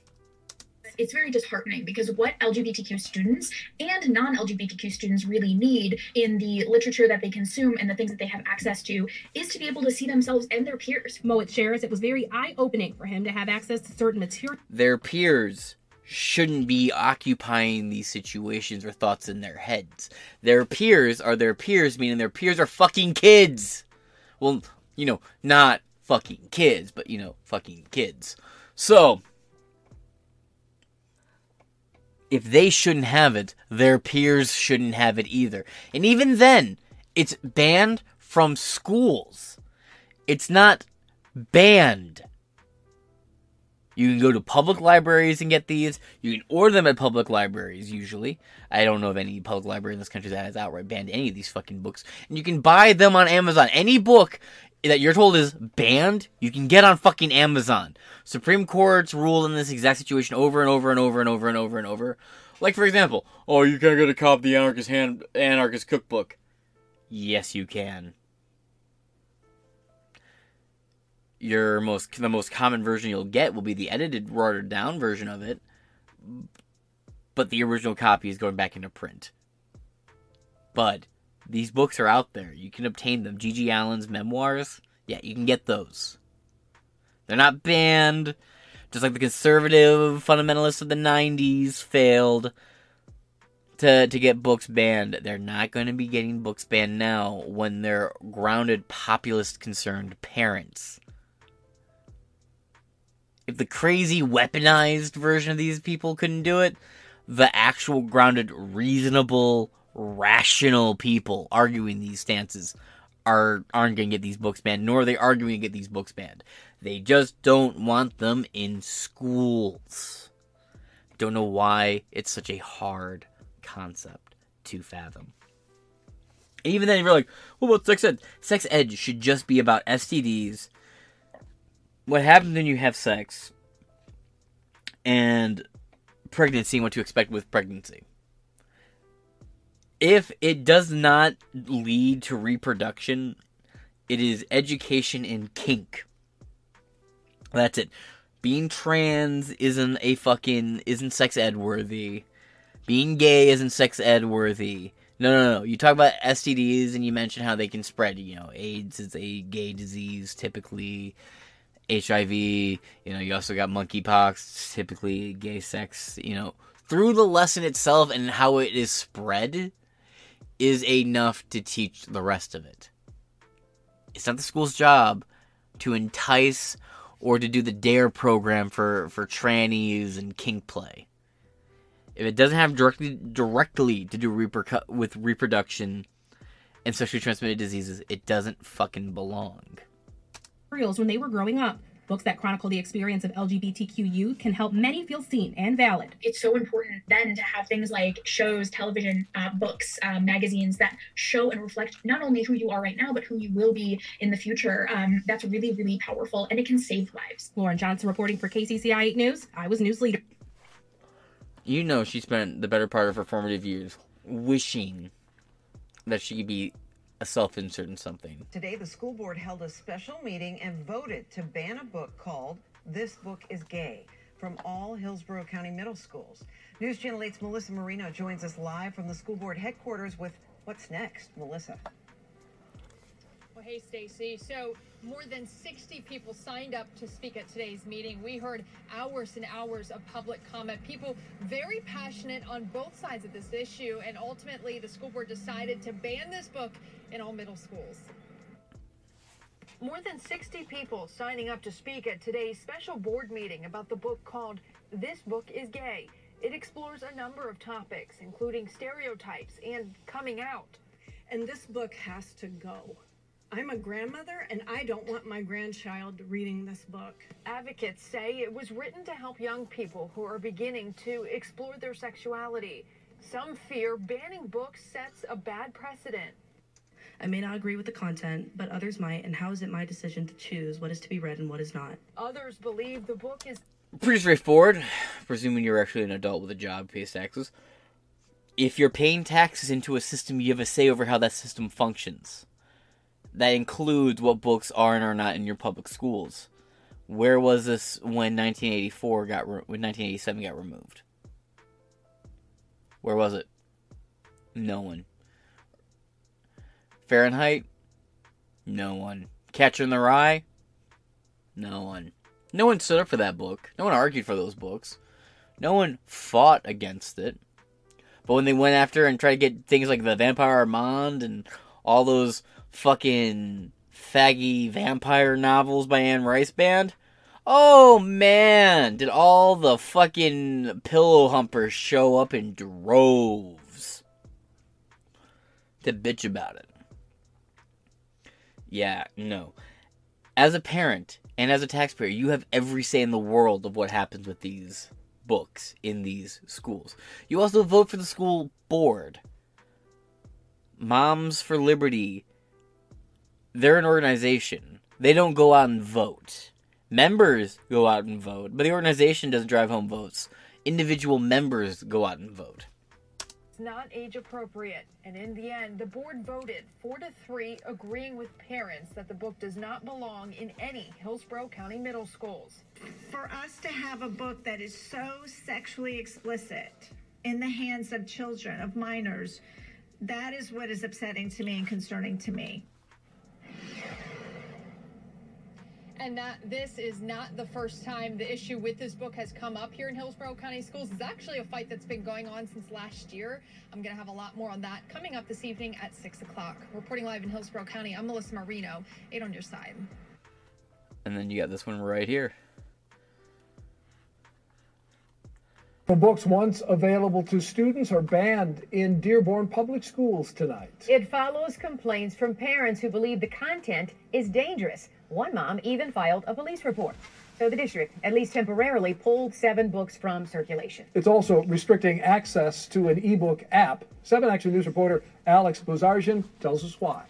It's very disheartening because what LGBTQ students and non LGBTQ students really need in the literature that they consume and the things that they have access to is to be able to see themselves and their peers. Moet shares it was very eye opening for him to have access to certain material. Their peers shouldn't be occupying these situations or thoughts in their heads. Their peers are their peers, meaning their peers are fucking kids. Well, you know, not fucking kids, but you know, fucking kids. So, if they shouldn't have it, their peers shouldn't have it either. And even then, it's banned from schools. It's not banned. You can go to public libraries and get these. You can order them at public libraries, usually. I don't know of any public library in this country that has outright banned any of these fucking books. And you can buy them on Amazon. Any book that you're told is banned, you can get on fucking Amazon. Supreme Court's ruled in this exact situation over and over and over and over and over and over. Like, for example, oh, you can't get a copy of the Anarchist, Hand- Anarchist Cookbook. Yes, you can. Your most the most common version you'll get will be the edited, watered down version of it, but the original copy is going back into print. But these books are out there. You can obtain them. G.G. Allin's memoirs, yeah, you can get those. They're not banned. Just like the conservative fundamentalists of the 90s failed to, to get books banned, they're not going to be getting books banned now when they're grounded, populist concerned parents. If the crazy, weaponized version of these people couldn't do it, the actual grounded, reasonable, rational people arguing these stances are aren't going to get these books banned, nor are they arguing to get these books banned. They just don't want them in schools. Don't know why it's such a hard concept to fathom. And even then, you're like, what about sex ed? Sex ed should just be about STDs. What happens when you have sex and pregnancy and what to expect with pregnancy. If it does not lead to reproduction, it is education in kink. That's it. Being trans isn't a fucking isn't sex ed worthy. Being gay isn't sex ed worthy. No, no, no. You talk about STDs and you mention how they can spread. You know, AIDS is a gay disease typically. HIV, you know, you also got monkeypox, typically gay sex, you know, through the lesson itself and how it is spread is enough to teach the rest of it. It's not the school's job to entice or to do the dare program for for trannies and kink play. If it doesn't have directly directly to do repercu- with reproduction and sexually transmitted diseases, it doesn't fucking belong. materials when they were growing up. Books that chronicle the experience of LGBTQ youth can help many feel seen and valid. It's so important then to have things like shows, television, uh, books, uh, magazines that show and reflect not only who you are right now, but who you will be in the future. Um, that's really, really powerful and it can save lives. Lauren Johnson reporting for KCCI 8 News. I was news leader. You know she spent the better part of her formative years wishing that she could be a self insert in something. Today, the school board held a special meeting and voted to ban a book called This Book is Gay from all Hillsborough County middle schools. News Channel 8's Melissa Marino joins us live from the school board headquarters with what's next. Melissa. Well, hey, Stacy. So, more than 60 people signed up to speak at today's meeting. We heard hours and hours of public comment. People very passionate on both sides of this issue. And ultimately, the school board decided to ban this book in all middle schools. More than 60 people signing up to speak at today's special board meeting about the book called This Book is Gay. It explores a number of topics, including stereotypes and coming out. And this book has to go. I'm a grandmother and I don't want my grandchild reading this book. Advocates say it was written to help young people who are beginning to explore their sexuality. Some fear banning books sets a bad precedent. I may not agree with the content, but others might, and how is it my decision to choose what is to be read and what is not? Others believe the book is Pretty straightforward, presuming you're actually an adult with a job, pays taxes. If you're paying taxes into a system, you have a say over how that system functions. That includes what books are and are not in your public schools. Where was this when 1984 got re- when 1987 got removed? Where was it? No one. Fahrenheit? No one. Catcher in the Rye? No one. No one stood up for that book. No one argued for those books. No one fought against it. But when they went after and tried to get things like the Vampire Armand and all those fucking faggy vampire novels by Anne Rice banned, oh man, did all the fucking pillow humpers show up in droves to bitch about it. Yeah, no. As a parent and as a taxpayer, you have every say in the world of what happens with these books in these schools. You also vote for the school board. Moms for Liberty, they're an organization. They don't go out and vote. Members go out and vote, but the organization doesn't drive home votes. Individual members go out and vote. It's not age appropriate. And in the end, the board voted 4 to 3, agreeing with parents that the book does not belong in any Hillsborough County middle schools. For us to have a book that is so sexually explicit in the hands of children, of minors, that is what is upsetting to me and concerning to me. And that this is not the first time the issue with this book has come up here in Hillsborough County Schools. It's actually a fight that's been going on since last year. I'm going to have a lot more on that coming up this evening at 6 o'clock. Reporting live in Hillsborough County, I'm Melissa Marino, 8 on your side. And then you got this one right here. The books once available to students are banned in Dearborn Public Schools tonight. It follows complaints from parents who believe the content is dangerous. One mom even filed a police report. So the district, at least temporarily, pulled seven books from circulation. It's also restricting access to an ebook app. 7 Action News reporter Alex Bozarjian tells us why.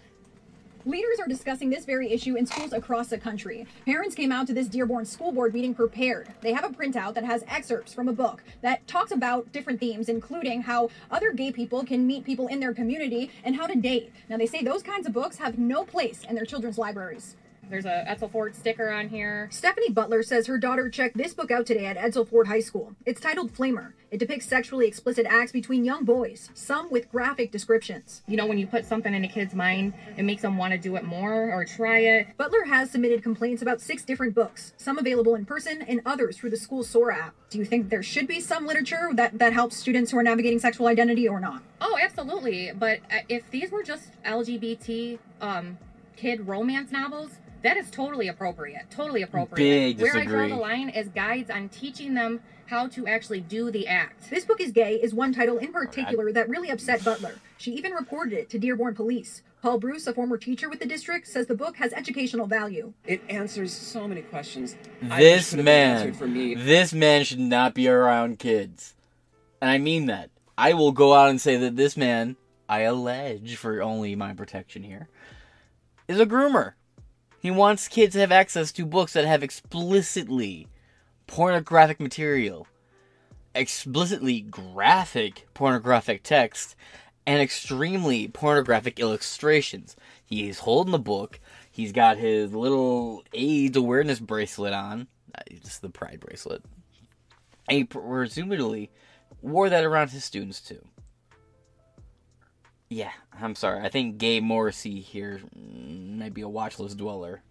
Leaders are discussing this very issue in schools across the country. Parents came out to this Dearborn school board meeting prepared. They have a printout that has excerpts from a book that talks about different themes, including how other gay people can meet people in their community and how to date. Now, they say those kinds of books have no place in their children's libraries. There's a Edsel Ford sticker on here. Stephanie Butler says her daughter checked this book out today at Edsel Ford High School. It's titled Flamer. It depicts sexually explicit acts between young boys, some with graphic descriptions. You know, when you put something in a kid's mind, it makes them want to do it more or try it. Butler has submitted complaints about six different books, some available in person and others through the school Sora app. Do you think there should be some literature that, that helps students who are navigating sexual identity or not? Oh, absolutely. But uh, if these were just LGBT um, kid romance novels, that is totally appropriate. Totally appropriate. Big Where I draw the line is guides on teaching them how to actually do the act. This book is gay is one title in particular that really upset Butler. She even reported it to Dearborn Police. Paul Bruce, a former teacher with the district, says the book has educational value. It answers so many questions. This wish could have been man, for me. this man should not be around kids. And I mean that. I will go out and say that this man, I allege for only my protection here, is a groomer. He wants kids to have access to books that have explicitly pornographic material, explicitly graphic pornographic text, and extremely pornographic illustrations. He's holding the book. He's got his little AIDS awareness bracelet on. Uh, Just the pride bracelet. And he presumably wore that around his students too. Yeah, I'm sorry. I think Gay Morrissey here might be a watchlist dweller.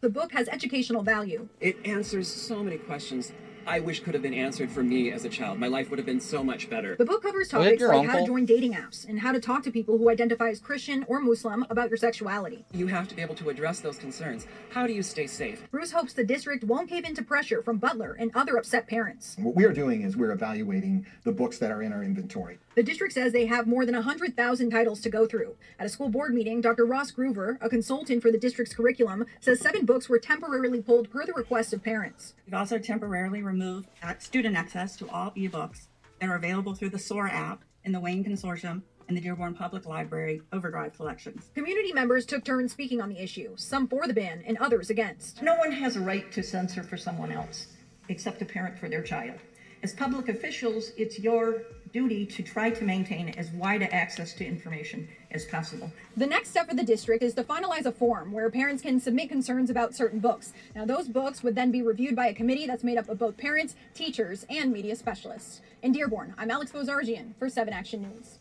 The book has educational value. It answers so many questions I wish could have been answered for me as a child. My life would have been so much better. The book covers topics your like how to join dating apps and how to talk to people who identify as Christian or Muslim about your sexuality. You have to be able to address those concerns. How do you stay safe? Bruce hopes the district won't cave into pressure from Butler and other upset parents. What we are doing is we're evaluating the books that are in our inventory. The district says they have more than 100,000 titles to go through. At a school board meeting, Dr. Ross Groover, a consultant for the district's curriculum, says seven books were temporarily pulled per the request of parents. We've also temporarily removed student access to all ebooks that are available through the Sora app in the Wayne Consortium and the Dearborn Public Library Overdrive collections. Community members took turns speaking on the issue, some for the ban and others against. No one has a right to censor for someone else, except a parent for their child. As public officials, it's your duty to try to maintain as wide a access to information as possible. The next step for the district is to finalize a form where parents can submit concerns about certain books. Now, those books would then be reviewed by a committee that's made up of both parents, teachers, and media specialists. In Dearborn, I'm Alex Bozarjian for 7 Action News.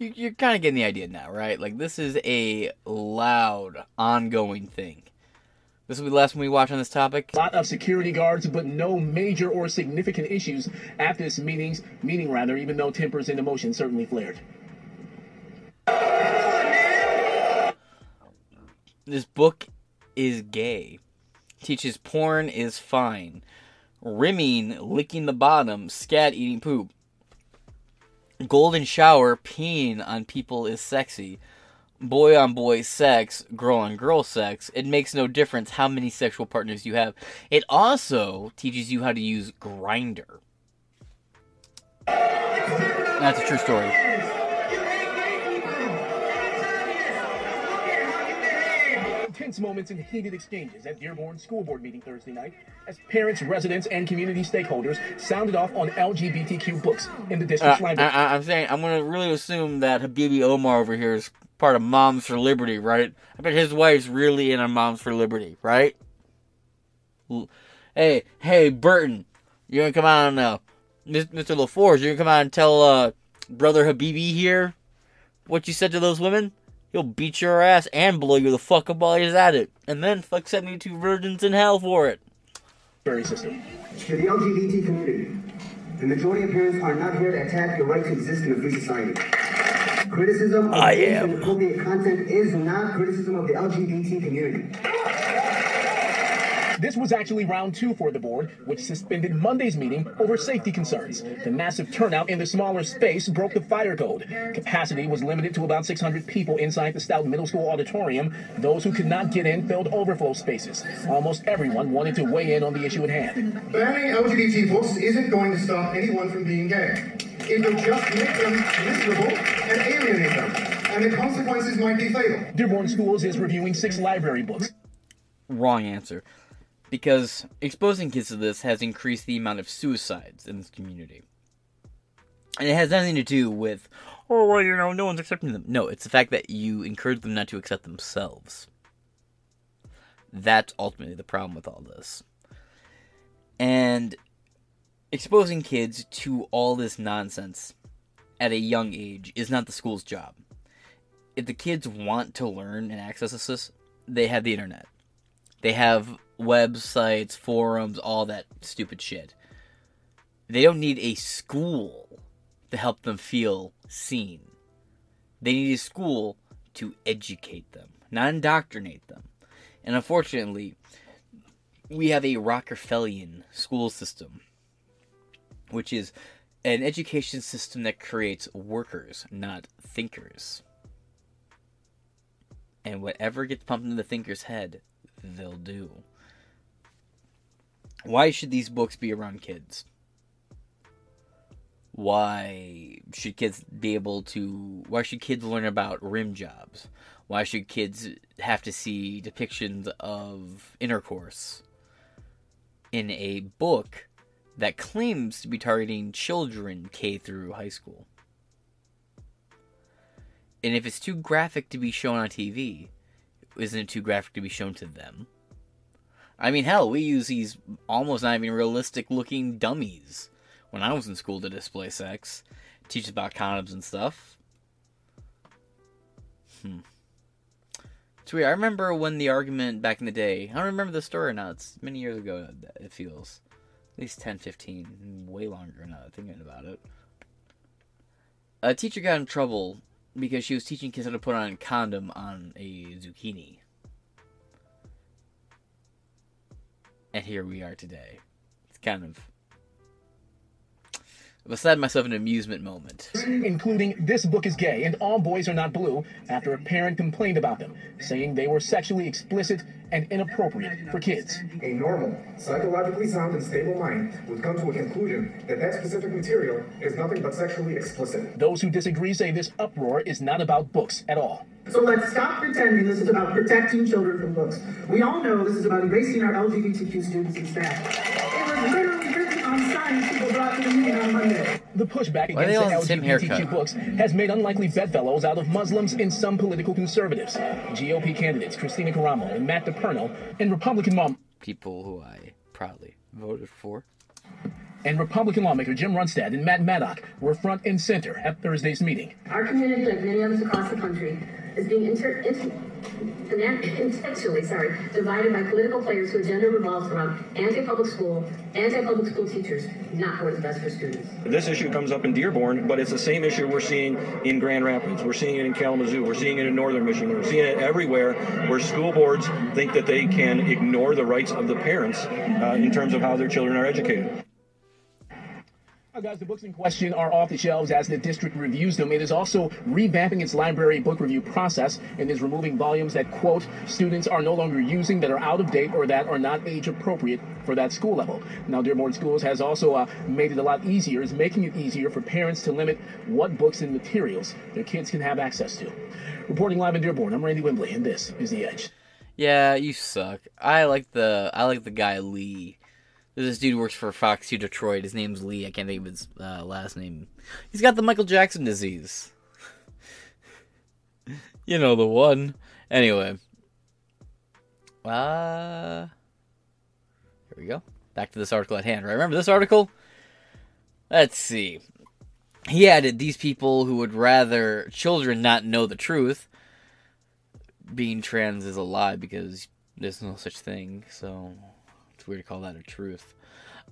You're kind of getting the idea now, right? Like, this is a loud, ongoing thing. This will be the last one we watch on this topic. lot of security guards, but no major or significant issues at this meetings meeting rather, even though tempers and emotions certainly flared. This book is gay. Teaches porn is fine. Rimming, licking the bottom, scat eating poop. Golden shower, peeing on people is sexy. Boy on boy sex, girl on girl sex. It makes no difference how many sexual partners you have. It also teaches you how to use Grindr. That's a true story. Tense moments and heated exchanges at Dearborn School Board meeting Thursday night as parents, residents, and community stakeholders sounded off on LGBTQ books in the Uh, district's library. I, I'm saying I'm gonna really assume that Habibi Omar over here is part of Moms for Liberty, right? I bet his wife's really in on Moms for Liberty, right? Hey, hey, Burton, you gonna come on now, Mr. LaForge? You gonna come on and tell uh, brother Habibi here what you said to those women? He'll beat your ass and blow you the fuck up while he's at it, and then fuck 72 virgins in hell for it. Library system. To the LGBT community, the majority of parents are not here to attack your right to exist in a free society. Criticism of I am. content is not criticism of the LGBT community. This was actually round two for the board, which suspended Monday's meeting over safety concerns. The massive turnout in the smaller space broke the fire code. Capacity was limited to about 600 people inside the Stout Middle School auditorium. Those who could not get in filled overflow spaces. Almost everyone wanted to weigh in on the issue at hand. Banning LGBT books isn't going to stop anyone from being gay. It will just make them miserable and alienate them, and the consequences might be fatal. Dearborn Schools is reviewing six library books. Wrong answer. Because exposing kids to this has increased the amount of suicides in this community. And it has nothing to do with, oh, well, you know, no one's accepting them. No, it's the fact that you encourage them not to accept themselves. That's ultimately the problem with all this. And exposing kids to all this nonsense at a young age is not the school's job. If the kids want to learn and access this, they have the internet. They have websites, forums, all that stupid shit. They don't need a school to help them feel seen. They need a school to educate them, not indoctrinate them. And unfortunately, we have a Rockefellian school system, which is an education system that creates workers, not thinkers. And whatever gets pumped into the thinker's head, they'll do. Why should these books be around kids? Why should kids be able to. Why should kids learn about rim jobs? Why should kids have to see depictions of intercourse in a book that claims to be targeting children K through high school? And if it's too graphic to be shown on TV, isn't it too graphic to be shown to them? I mean, hell, we use these almost not even realistic looking dummies when I was in school to display sex, teach about condoms and stuff. Hmm. It's weird. I remember when the argument back in the day, I don't remember the story now, it's many years ago, it feels. At least 10, 15, way longer now thinking about it. A teacher got in trouble because she was teaching kids how to put on a condom on a zucchini. And here we are today. It's kind of beside myself an amusement moment. Including This Book is Gay and All Boys Are Not Blue after a parent complained about them, saying they were sexually explicit and inappropriate for kids. A normal, psychologically sound and stable mind would come to a conclusion that that specific material is nothing but sexually explicit. Those who disagree say this uproar is not about books at all. So let's stop pretending this is about protecting children from books. We all know this is about erasing our LGBTQ students and staff. It was literally written on signs people brought to the meeting on Monday. The pushback Why are they all against the LGBTQ books has made unlikely bedfellows out of Muslims and some political conservatives. GOP candidates Kristina Karamo and Matt DePerno and Republican mom People who I proudly voted for. and Republican lawmaker Jim Runestad and Matt Maddock were front and center at Thursday's meeting. Our community, like many across the country, is being inter- intentionally, sorry, divided by political players whose agenda revolves around anti-public school, anti-public school teachers, not what is best for students. This issue comes up in Dearborn, but it's the same issue we're seeing in Grand Rapids. We're seeing it in Kalamazoo. We're seeing it in Northern Michigan. We're seeing it everywhere where school boards think that they can ignore the rights of the parents uh, in terms of how their children are educated. Guys, the books in question are off the shelves as the district reviews them. It is also revamping its library book review process and is removing volumes that, quote, students are no longer using, that are out of date, or that are not age appropriate for that school level. Now, Dearborn Schools has also uh, made it a lot easier, is making it easier for parents to limit what books and materials their kids can have access to. Reporting live in Dearborn, I'm Randy Wimbley, and this is The Edge. Yeah, you suck. I like the I like the guy Lee. This dude works for Fox 2 Detroit. His name's Lee. I can't think of his uh, last name. He's got the Michael Jackson disease. you know the one. Anyway. Uh here we go. Back to this article at hand. Right? Remember this article? Let's see. He added these people who would rather children not know the truth. Being trans is a lie because there's no such thing, so weird to call that a truth.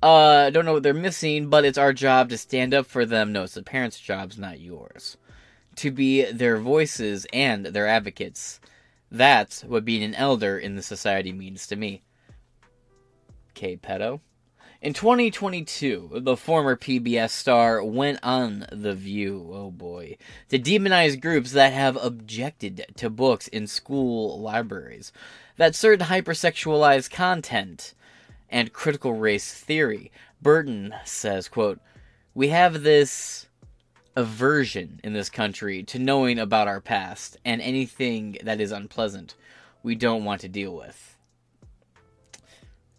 Uh, don't know what they're missing, but it's our job to stand up for them. No, it's the parents' jobs, not yours. To be their voices and their advocates. That's what being an elder in the society means to me. K. Pedo. In 2022, the former PBS star went on The View, oh boy, to demonize groups that have objected to books in school libraries, that certain hypersexualized content, and critical race theory. Burton says, quote, We have this aversion in this country to knowing about our past and anything that is unpleasant we don't want to deal with.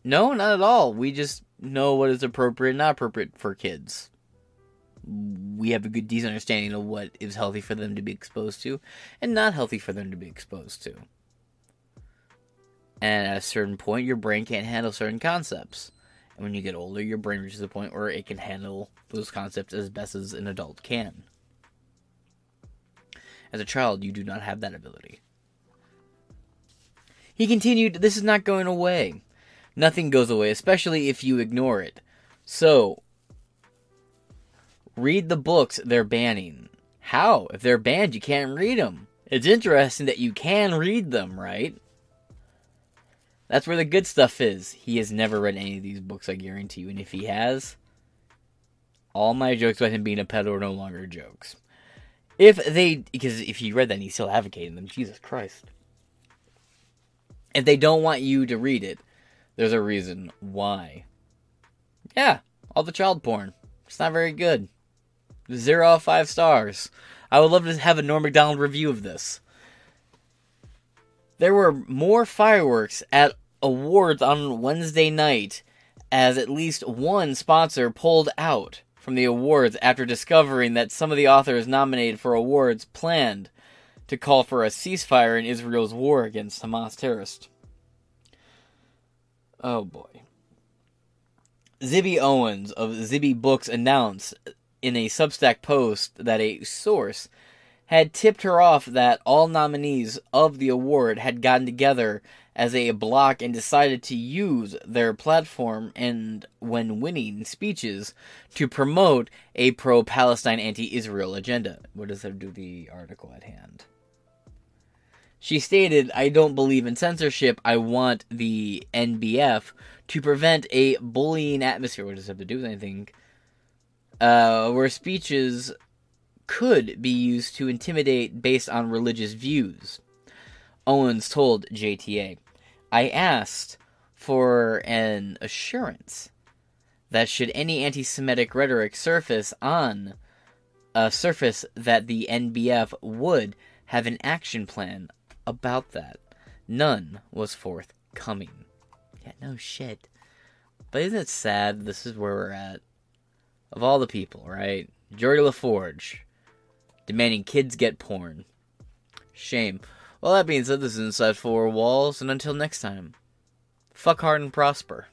No, not at all. We just know what is appropriate and not appropriate for kids. We have a good, decent understanding of what is healthy for them to be exposed to and not healthy for them to be exposed to. And at a certain point, your brain can't handle certain concepts. And when you get older, your brain reaches a point where it can handle those concepts as best as an adult can. As a child, you do not have that ability. He continued, This is not going away. Nothing goes away, especially if you ignore it. So, read the books they're banning. How? If they're banned, you can't read them. It's interesting that you can read them, right? That's where the good stuff is. He has never read any of these books, I guarantee you. And if he has, All my jokes about him being a pedo are no longer jokes. If they, because if you read that he's still advocating them, Jesus Christ. If they don't want you to read it, there's a reason why. Yeah, all the child porn. It's not very good. Zero out of five stars. I would love to have a Norm MacDonald review of this. There were more fireworks at awards on Wednesday night as at least one sponsor pulled out from the awards after discovering that some of the authors nominated for awards planned to call for a ceasefire in Israel's war against Hamas terrorists. Oh boy. Zibby Owens of Zibby Books announced in a Substack post that a source had tipped her off that all nominees of the award had gotten together as a block and decided to use their platform and when winning speeches to promote a pro-Palestine anti-Israel agenda. What does that do the article at hand? She stated, I don't believe in censorship. I want the NBF to prevent a bullying atmosphere. What does this have to do with anything? Uh, where speeches could be used to intimidate based on religious views. Owens told JTA, I asked for an assurance that should any anti Semitic rhetoric surface on a surface that the NBF would have an action plan about that. None was forthcoming. Yeah, no shit. But isn't it sad this is where we're at? Of all the people, right? Geordi La Forge demanding kids get porn. Shame. Well, that being said, this is Inside Four Walls, and until next time, fuck hard and prosper.